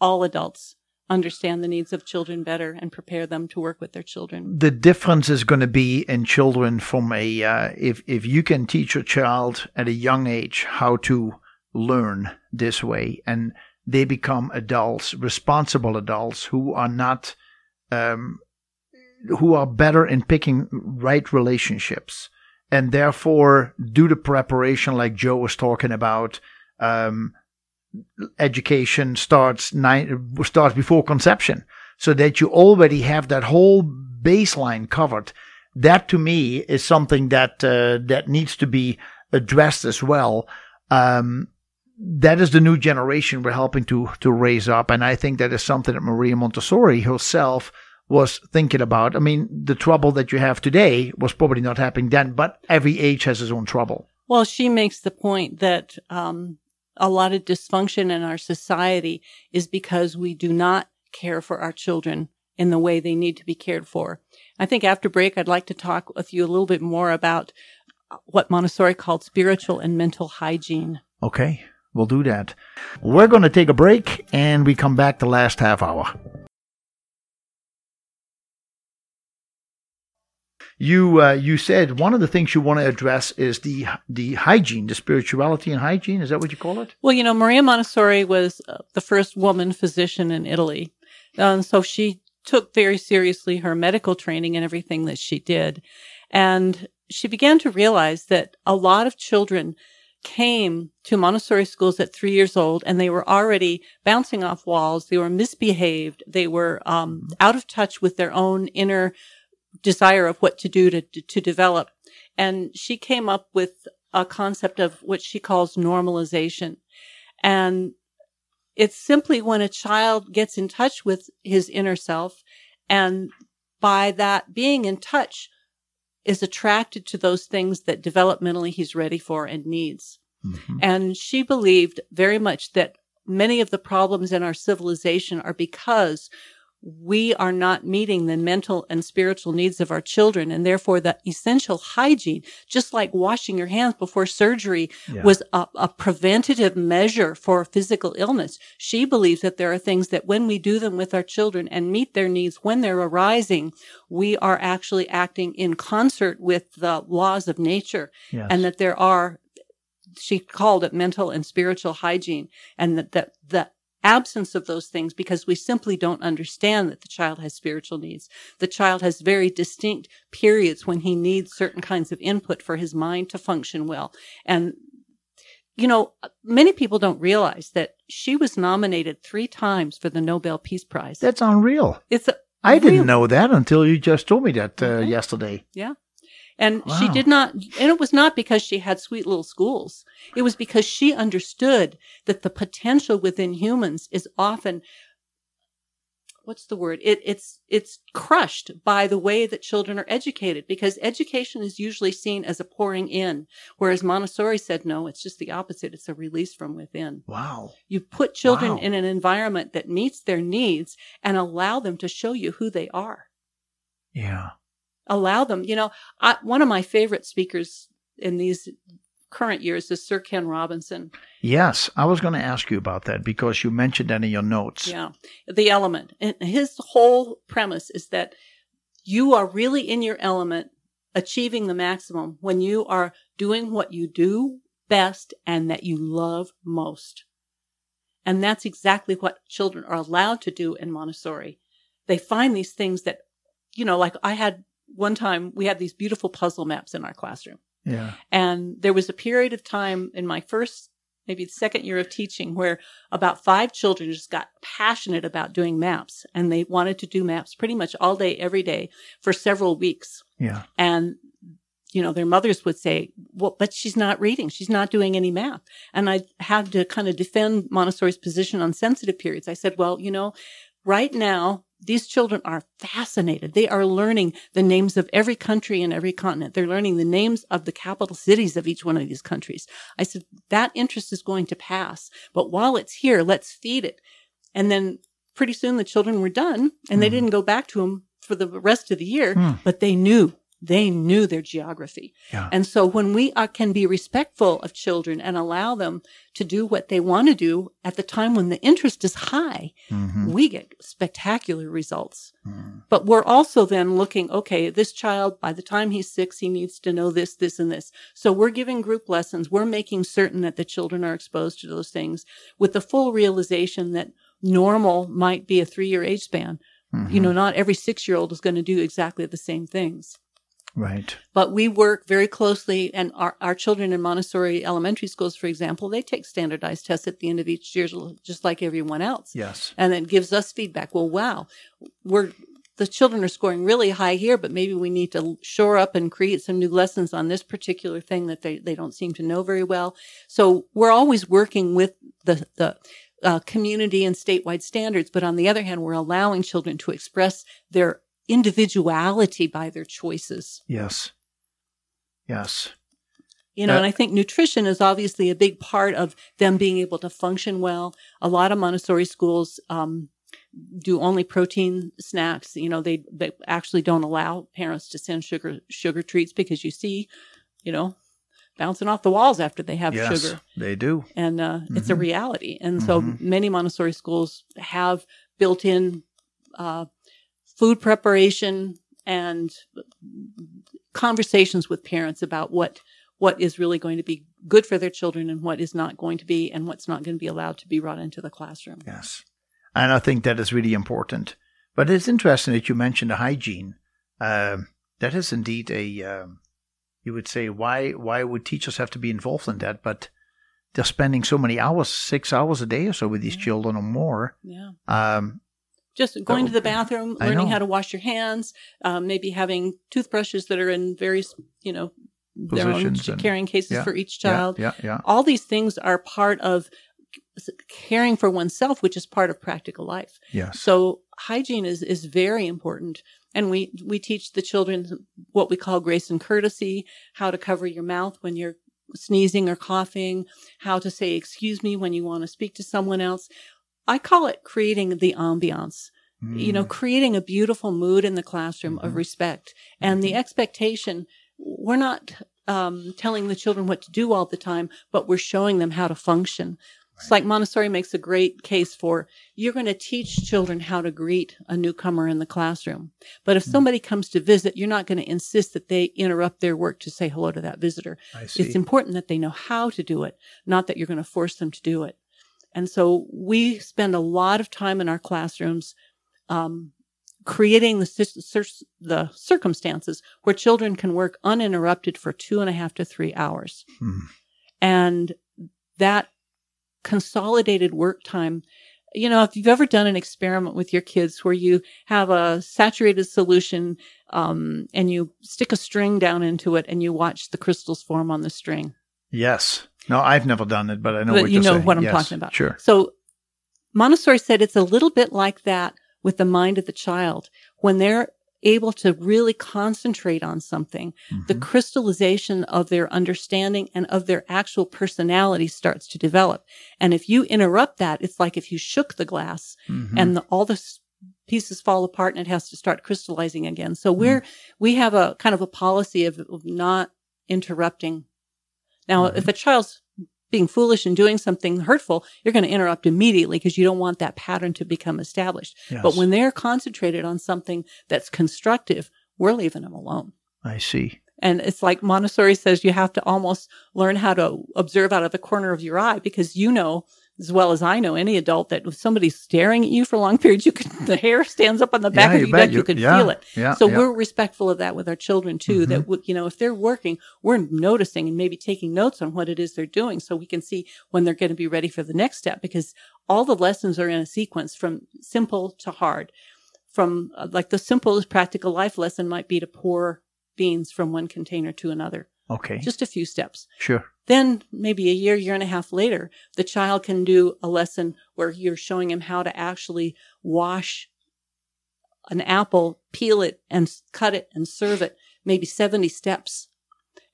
all adults, understand the needs of children better and prepare them to work with their children. The difference is going to be in children from a uh, if if you can teach a child at a young age how to learn this way and they become adults, responsible adults who are not um, who are better in picking right relationships and therefore do the preparation like Joe was talking about. Um, education starts nine starts before conception, so that you already have that whole baseline covered. That to me is something that uh, that needs to be addressed as well. Um, that is the new generation we're helping to to raise up, and I think that is something that Maria Montessori herself was thinking about. I mean, the trouble that you have today was probably not happening then, but every age has its own trouble. Well, she makes the point that um, a lot of dysfunction in our society is because we do not care for our children in the way they need to be cared for. I think after break, I'd like to talk with you a little bit more about what Montessori called spiritual and mental hygiene. Okay, we'll do that. We're going to take a break and we come back the last half hour. You uh, you said one of the things you want to address is the the hygiene, the spirituality and hygiene. Is that what you call it? Well, you know, Maria Montessori was uh, the first woman physician in Italy, and so she took very seriously her medical training and everything that she did, and she began to realize that a lot of children came to Montessori schools at three years old and they were already bouncing off walls. They were misbehaved. They were um, out of touch with their own inner desire of what to do to, to develop. And she came up with a concept of what she calls normalization. And it's simply when a child gets in touch with his inner self and by that being in touch is attracted to those things that developmentally he's ready for and needs. Mm-hmm. And she believed very much that many of the problems in our civilization are because we are not meeting the mental and spiritual needs of our children. And therefore the essential hygiene, just like washing your hands before surgery Yeah. was a, a preventative measure for physical illness. She believes that there are things that when we do them with our children and meet their needs when they're arising, we are actually acting in concert with the laws of nature Yes. and that there are she called it mental and spiritual hygiene and that the, the absence of those things because we simply don't understand that the child has spiritual needs. The child has very distinct periods when he needs certain kinds of input for his mind to function well. And you know, many people don't realize that she was nominated three times for the Nobel Peace Prize. That's unreal. it's a, I didn't know that until you just told me that uh, Okay. yesterday. Yeah. And she did not, and it was not because she had sweet little schools. It was because she understood that the potential within humans is often, what's the word? It, it's, it's crushed by the way that children are educated because education is usually seen as a pouring in. Whereas Montessori said, no, it's just the opposite. It's a release from within. Wow. You put children Wow. in an environment that meets their needs and allow them to show you who they are Yeah. Allow them. You know, I, one of my favorite speakers in these current years is Sir Ken Robinson. Yes, I was going to ask you about that because you mentioned that in your notes. Yeah, the element. And his whole premise is that you are really in your element, achieving the maximum when you are doing what you do best and that you love most. And that's exactly what children are allowed to do in Montessori. They find these things that, you know, like I had one time, we had these beautiful puzzle maps in our classroom. Yeah. And there was a period of time in my first, maybe the second year of teaching where about five children just got passionate about doing maps and they wanted to do maps pretty much all day, every day for several weeks. Yeah. And, you know, their mothers would say, well, but she's not reading. She's not doing any math. And I had to kind of defend Montessori's position on sensitive periods. I said, well, you know, right now, these children are fascinated. They are learning the names of every country and every continent. They're learning the names of the capital cities of each one of these countries. I said, that interest is going to pass. But while it's here, let's feed it. And then pretty soon the children were done and they Mhm. didn't go back to them for the rest of the year, Hmm. but they knew. They knew their geography. Yeah. And so when we uh, can be respectful of children and allow them to do what they want to do at the time when the interest is high, Mhm. we get spectacular results. Mm. But we're also then looking, okay, this child, by the time he's six, he needs to know this, this, and this. So we're giving group lessons. We're making certain that the children are exposed to those things with the full realization that normal might be a three year age span. Mhm. You know, not every six year old is going to do exactly the same things Right. but we work very closely and our, our children in montessori elementary schools for example they take standardized tests at the end of each year just like everyone else Yes. and it gives us feedback well wow we're the children are scoring really high here but maybe we need to shore up and create some new lessons on this particular thing that they, they don't seem to know very well so we're always working with the the uh, community and statewide standards but on the other hand we're allowing children to express their individuality by their choices Yes. Yes. you know, Uh, and I think nutrition is obviously a big part of them being able to function well. A lot of Montessori schools um, do only protein snacks. You know, they they actually don't allow parents to send sugar sugar treats because you see, you know, bouncing off the walls after they have yes. sugar, They do. and uh, it's a Mhm. reality. And so Mhm. many Montessori schools have built-in uh, food preparation and conversations with parents about what what is really going to be good for their children and what is not going to be and what's not going to be allowed to be brought into the classroom. Yes. And I think that is really important. But it's interesting that you mentioned the hygiene. Um, that is indeed a, um, you would say, why, why would teachers have to be involved in that? But they're spending so many hours, six hours a day or so with these Yeah. children or more. Yeah. Um, Just going to the bathroom, learning how to wash your hands, um, maybe having toothbrushes that are in various, you know, their own carrying cases yeah, for each yeah, child. Yeah, yeah. All these things are part of caring for oneself, which is part of practical life. Yes. So hygiene is, is very important. And we, we teach the children what we call grace and courtesy, how to cover your mouth when you're sneezing or coughing, how to say excuse me when you want to speak to someone else. I call it creating the ambiance. you know, mm. creating a beautiful mood in the classroom of mm-hmm. respect and the mm-hmm. expectation. We're not um, telling the children what to do all the time, but we're showing them how to function. It's like Montessori makes a great case for you're going to teach children how to greet a newcomer in the classroom. But if hmm. somebody comes to visit, you're not going to insist that they interrupt their work to say hello to that visitor. I see. It's important that they know how to do it, not that you're going to force them to do it. And so we spend a lot of time in our classrooms um, creating the, the circumstances where children can work uninterrupted for two and a half to three hours. Hmm. And that consolidated work time, you know, if you've ever done an experiment with your kids where you have a saturated solution um, and you stick a string down into it and you watch the crystals form on the string. Yes. No, I've never done it, but I know But what you know saying. what I'm Yes, talking about. Sure. So Montessori said it's a little bit like that with the mind of the child. When they're able to really concentrate on something, the Mm-hmm. crystallization of their understanding and of their actual personality starts to develop. And if you interrupt that, it's like if you shook the glass Mhm. and the, all the pieces fall apart and it has to start crystallizing again. So Mm-hmm. we're, we have a kind of a policy of, of not interrupting. Now, Mm-hmm. if a child's being foolish and doing something hurtful, you're going to interrupt immediately because you don't want that pattern to become established. Yes. But when they're concentrated on something that's constructive, we're leaving them alone. I see. And it's like Montessori says you have to almost learn how to observe out of the corner of your eye because you know as well as I know any adult that if somebody's staring at you for long periods, you can the hair stands up on the back Yeah, of your neck, you, You- can yeah, feel it. yeah, so we're respectful of that with our children too. That Mm-hmm. w- you know if they're working, we're noticing and maybe taking notes on what it is they're doing, so we can see when they're going to be ready for the next step. Because all the lessons are in a sequence from simple to hard. From uh, like the simplest practical life lesson might be to pour beans from one container to another, Okay. just a few steps. sure. Then maybe a year, year and a half later, the child can do a lesson where you're showing him how to actually wash an apple, peel it and cut it and serve it, maybe 70 steps.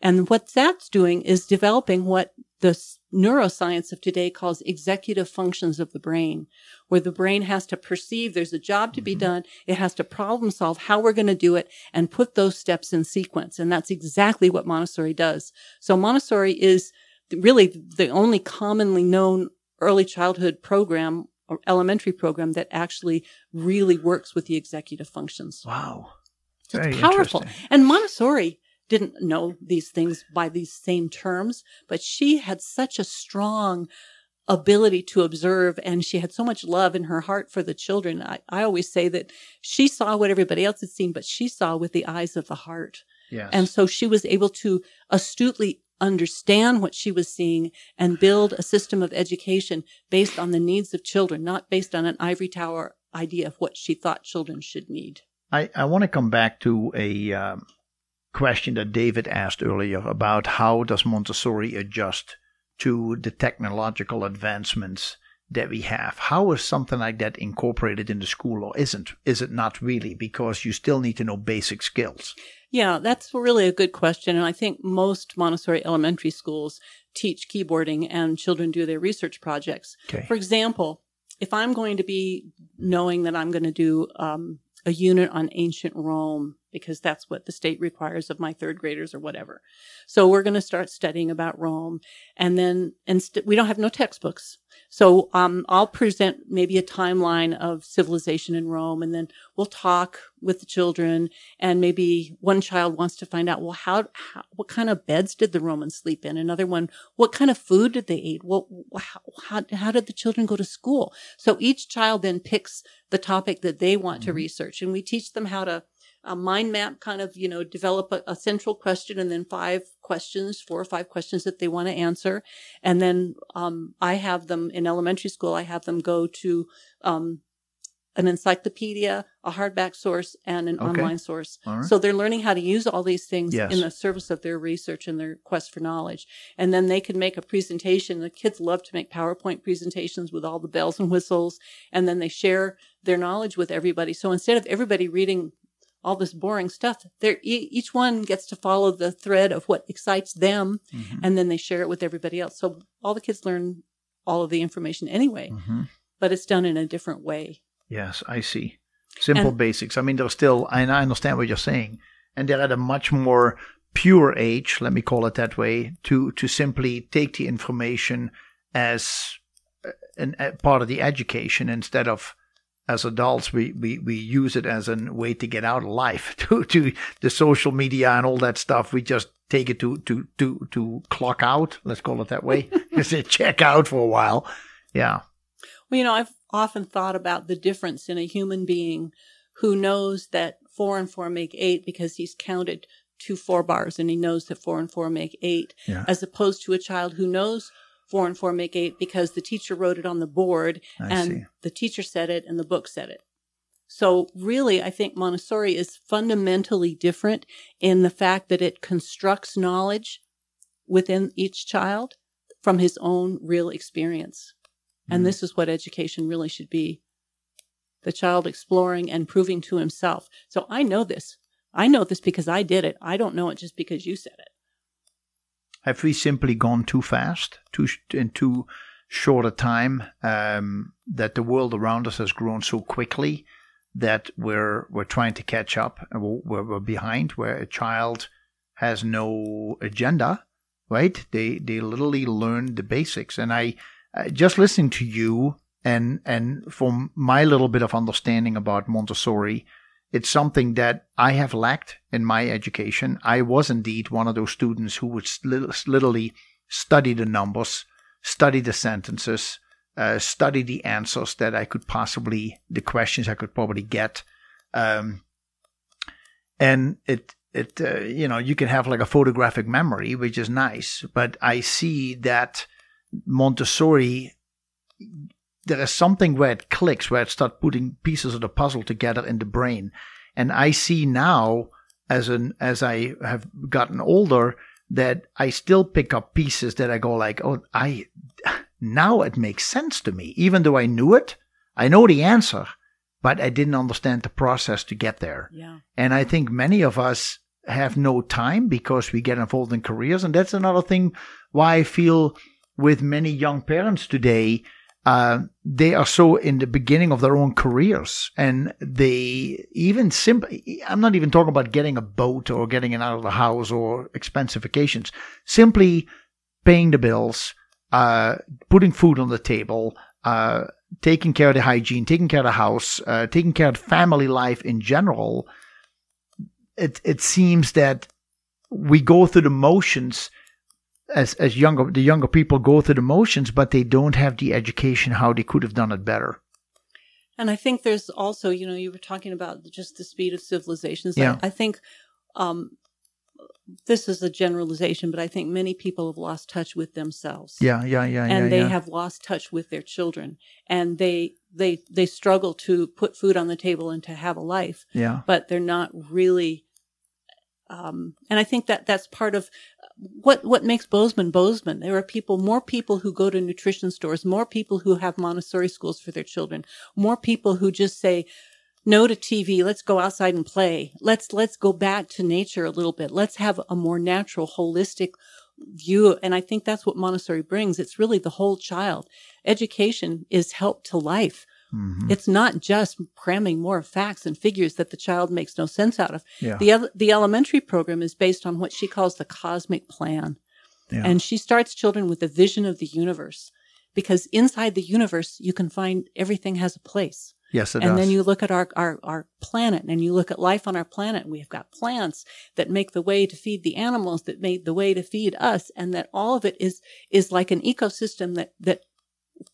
And what that's doing is developing what the neuroscience of today calls executive functions of the brain, where the brain has to perceive there's a job to be mm-hmm. done. It has to problem solve how we're going to do it and put those steps in sequence. And that's exactly what Montessori does. So Montessori is really the only commonly known early childhood program or elementary program that actually really works with the executive functions. Wow. So it's powerful. And Montessori didn't know these things by these same terms, but she had such a strong ability to observe and she had so much love in her heart for the children. I, I always say that she saw what everybody else had seen, but she saw with the eyes of the heart. Yes. And so she was able to astutely understand what she was seeing and build a system of education based on the needs of children, not based on an ivory tower idea of what she thought children should need. I, I want to come back to a um, question that David asked earlier about how does Montessori adjust to the technological advancements that we have. How is something like that incorporated in the school or isn't? Is it not really? Because you still need to know basic skills. Yeah, that's really a good question. And I think most Montessori elementary schools teach keyboarding and children do their research projects. Okay. For example, if I'm going to be knowing that I'm going to do um, a unit on ancient Rome, because that's what the state requires of my third graders or whatever. So we're going to start studying about Rome. And then inst- we don't have no textbooks. So um, I'll present maybe a timeline of civilization in Rome, and then we'll talk with the children. And maybe one child wants to find out, well, how, how what kind of beds did the Romans sleep in? Another one, what kind of food did they eat? Well, how, how, how did the children go to school? So each child then picks the topic that they want to research, and we teach them how to a mind map kind of you know develop a, a, central question and then five questions four or five questions that they want to answer and then um, i have them in elementary school i have them go to um, an encyclopedia a hardback source and an Okay. online source right. so they're learning how to use all these things Yes. in the service of their research and their quest for knowledge and then they can make a presentation the kids love to make powerpoint presentations with all the bells and whistles and then they share their knowledge with everybody so instead of everybody reading all this boring stuff. There, e- each one gets to follow the thread of what excites them, Mm-hmm. and then they share it with everybody else. So all the kids learn all of the information anyway, Mm-hmm. but it's done in a different way. Yes, I see. Simple And- basics. I mean, they're still, and I understand what you're saying, and they're at a much more pure age, let me call it that way, to to simply take the information as uh, an, a part of the education instead of as adults we, we, we use it as a way to get out of life to to the social media and all that stuff. We just take it to to to to clock out let's call it that way just say check out for a while. Yeah. Well, you know, I've often thought about the difference in a human being who knows that four and four make eight because he's counted two four bars and he knows that four and four make eight, Yeah. as opposed to a child who knows four and four make eight because the teacher wrote it on the board I and see. the teacher said it and the book said it. So really, I think Montessori is fundamentally different in the fact that it constructs knowledge within each child from his own real experience. And mm-hmm. this is what education really should be. The child exploring and proving to himself. So I know this. I know this because I did it. I don't know it just because you said it. Have we simply gone too fast, too sh- in too short a time? Um, that the world around us has grown so quickly that we're we're trying to catch up and we're, we're, behind. Where a child has no agenda, right? They they literally learn the basics. And I uh, just listening to you and and from my little bit of understanding about Montessori, it's something that I have lacked in my education. I was indeed one of those students who would literally study the numbers, study the sentences, uh, study the answers that I could possibly, the questions I could probably get. Um, and it, it, uh, you know, you can have like a photographic memory, which is nice, but I see that Montessori there is something where it clicks, where it starts putting pieces of the puzzle together in the brain. And I see now, as an as I have gotten older, that I still pick up pieces that I go like, oh, I now it makes sense to me, even though I knew it. I know the answer, but I didn't understand the process to get there. Yeah. And I think many of us have no time because we get involved in careers. And that's another thing why I feel with many young parents today, uh, they are so in the beginning of their own careers. And they even simply, I'm not even talking about getting a boat or getting it out of the house or expensive vacations, simply paying the bills, uh, putting food on the table, uh, taking care of the hygiene, taking care of the house, uh, taking care of family life in general, it it seems that we go through the motions as as younger the younger people go through the motions, but they don't have the education how they could have done it better. And I think there's also, you know, you were talking about just the speed of civilizations. Yeah. I, I think um, this is a generalization, but I think many people have lost touch with themselves. Yeah, yeah, yeah, and yeah. they yeah. have lost touch with their children, and they they they struggle to put food on the table and to have a life, yeah. but they're not really. Um, and I think that that's part of what what makes Bozeman Bozeman. There are people, more people who go to nutrition stores, more people who have Montessori schools for their children, more people who just say no to TV. Let's go outside and play. Let's let's go back to nature a little bit. Let's have a more natural, holistic view. And I think that's what Montessori brings. It's really the whole child. Education is help to life. Mhm. It's not just cramming more facts and figures that the child makes no sense out of. Yeah. The the elementary program is based on what she calls the cosmic plan. Yeah. And she starts children with the vision of the universe because inside the universe you can find everything has a place. Yes, it and does. then you look at our, our, our planet and you look at life on our planet. We've got plants that make the way to feed the animals that made the way to feed us. And that all of it is, is like an ecosystem that, that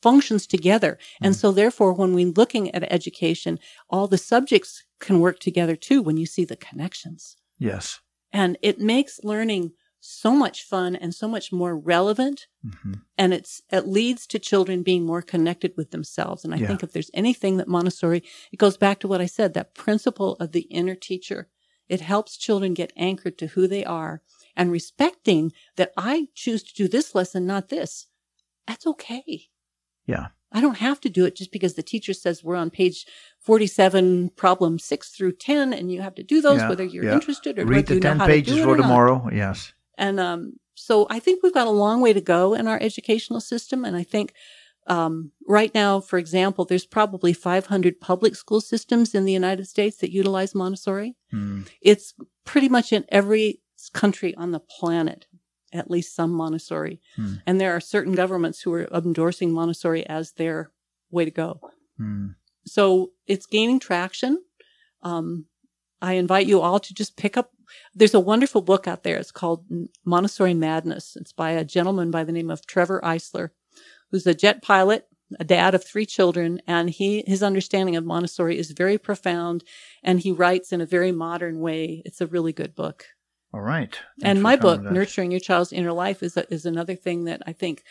functions together. And so therefore, when we're looking at education, all the subjects can work together too when you see the connections. yes. And it makes learning so much fun and so much more relevant. hmm And it's, it leads to children being more connected with themselves. And I Yeah. think if there's anything that Montessori, it goes back to what I said, that principle of the inner teacher. It helps children get anchored to who they are and respecting that I choose to do this lesson, not this. That's okay. Yeah. I don't have to do it just because the teacher says we're on page 47, problem six through 10, and you have to do those Yeah, whether you're yeah. interested or Read whether the you know ten how to pages do it for or not. tomorrow. Yes. And um, so I think we've got a long way to go in our educational system. And I think Um, right now, for example, there's probably 500 public school systems in the United States that utilize Montessori. Hmm. It's pretty much in every country on the planet, at least some Montessori. Hmm. And there are certain governments who are endorsing Montessori as their way to go. Hmm. So it's gaining traction. Um, I invite you all to just pick up. There's a wonderful book out there. It's called Montessori Madness. It's by a gentleman by the name of Trevor Eissler, who's a jet pilot, a dad of three children, and he his understanding of Montessori is very profound, and he writes in a very modern way. It's a really good book. All right. Thanks and my book, that. Nurturing Your Child's Inner Life, is a, is another thing that I think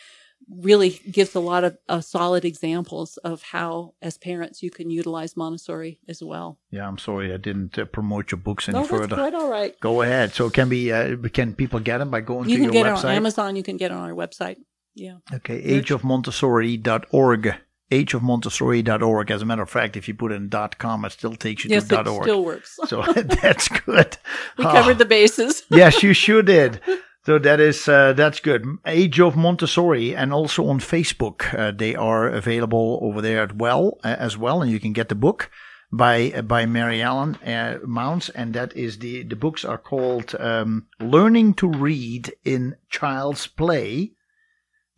really gives a lot of uh, solid examples of how, as parents, you can utilize Montessori as well. Yeah, I'm sorry I didn't uh, promote your books any that's further. quite all right. Go ahead. So can be uh, can people get them by going You to can your get it website? on Amazon. You can get it on our website. Yeah. Okay, ageofmontessori.org. Ageofmontessori.org. As a matter of fact, if you put in .com, it still takes you Yes, to it .org. still works. so that's good. we Oh, covered the bases. yes, you sure did. So that is uh, that's good. Age of Montessori, and also on Facebook, uh, they are available over there as well, uh, as well, and you can get the book by uh, by Mary Ellen uh, Maunz, and that is the the books are called um, Learning to Read in Child's Play.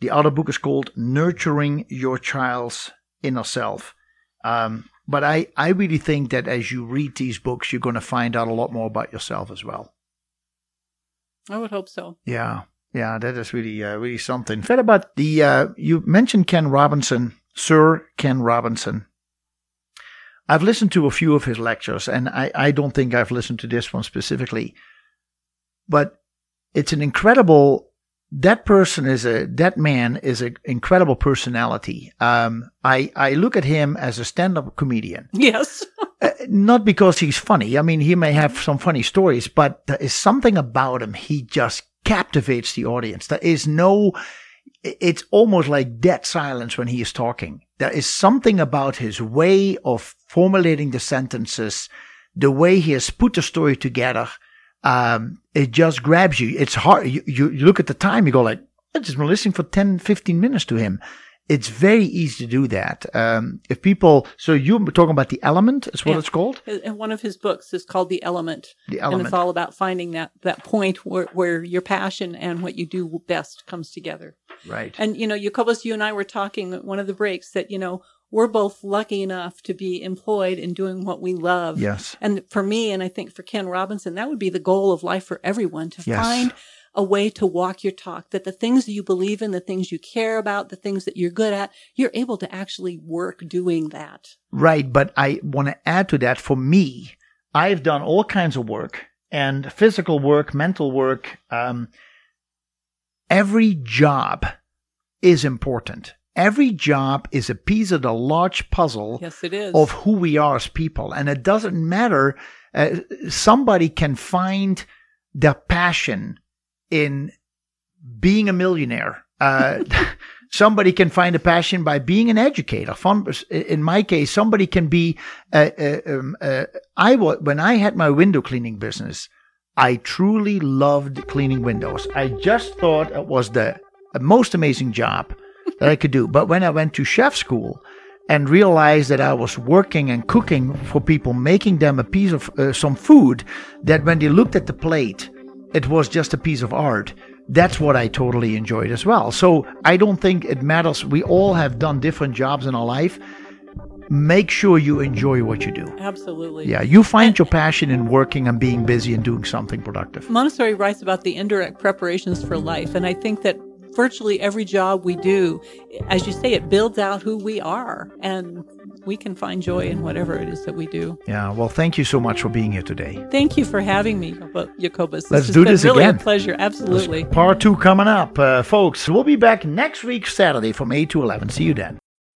The other book is called Nurturing Your Child's Inner Self. Um, but I, I really think that as you read these books, you're going to find out a lot more about yourself as well. I would hope so. Yeah, yeah, that is really, uh, really something. Fed about the, uh, you mentioned Ken Robinson, Sir Ken Robinson. I've listened to a few of his lectures, and I, I don't think I've listened to this one specifically, but it's an incredible. That person is a that man is an incredible personality. Um, I I look at him as a stand-up comedian. Yes. Uh, not because he's funny. I mean, he may have some funny stories, but there is something about him. He just captivates the audience. There is no, it's almost like dead silence when he is talking. There is something about his way of formulating the sentences, the way he has put the story together. Um, it just grabs you. It's hard. You, you, you look at the time, you go like, I just been listening for 10, 15 minutes to him it's very easy to do that. Um, if people, so you're talking about the element, is what Yeah. it's called. And one of his books is called The Element. The And element. it's all about finding that, that point where, where your passion and what you do best comes together. right. And, you know, Jacobus, you and I were talking at one of the breaks that, you know, we're both lucky enough to be employed in doing what we love. yes. And for me, and I think for Ken Robinson, that would be the goal of life for everyone to Yes. find a way to walk your talk, that the things that you believe in, the things you care about, the things that you're good at, you're able to actually work doing that. Right. But I want to add to that for me, I've done all kinds of work and physical work, mental work. Um, every job is important. Every job is a piece of the large puzzle Yes, it is. of who we are as people. And it doesn't matter. Uh, somebody can find their passion in being a millionaire. Uh, somebody can find a passion by being an educator. In my case, somebody can be. Uh, uh, um, uh, I when I had my window cleaning business, I truly loved cleaning windows. I just thought it was the most amazing job that I could do. But when I went to chef school and realized that I was working and cooking for people, making them a piece of uh, some food that when they looked at the plate, it was just a piece of art. That's what I totally enjoyed as well. So I don't think it matters. We all have done different jobs in our life. Make sure you enjoy what you do. Absolutely. Yeah, you find your passion in working and being busy and doing something productive. Montessori writes about the indirect preparations for life. And I think that virtually every job we do, as you say, it builds out who we are. And we can find joy in whatever it is that we do. Yeah, well, thank you so much for being here today. Thank you for having me, Jacobus. Let's do this really again. a pleasure. Absolutely. Part two coming up, uh, folks. We'll be back next week, Saturday from 8 to 11. See you then.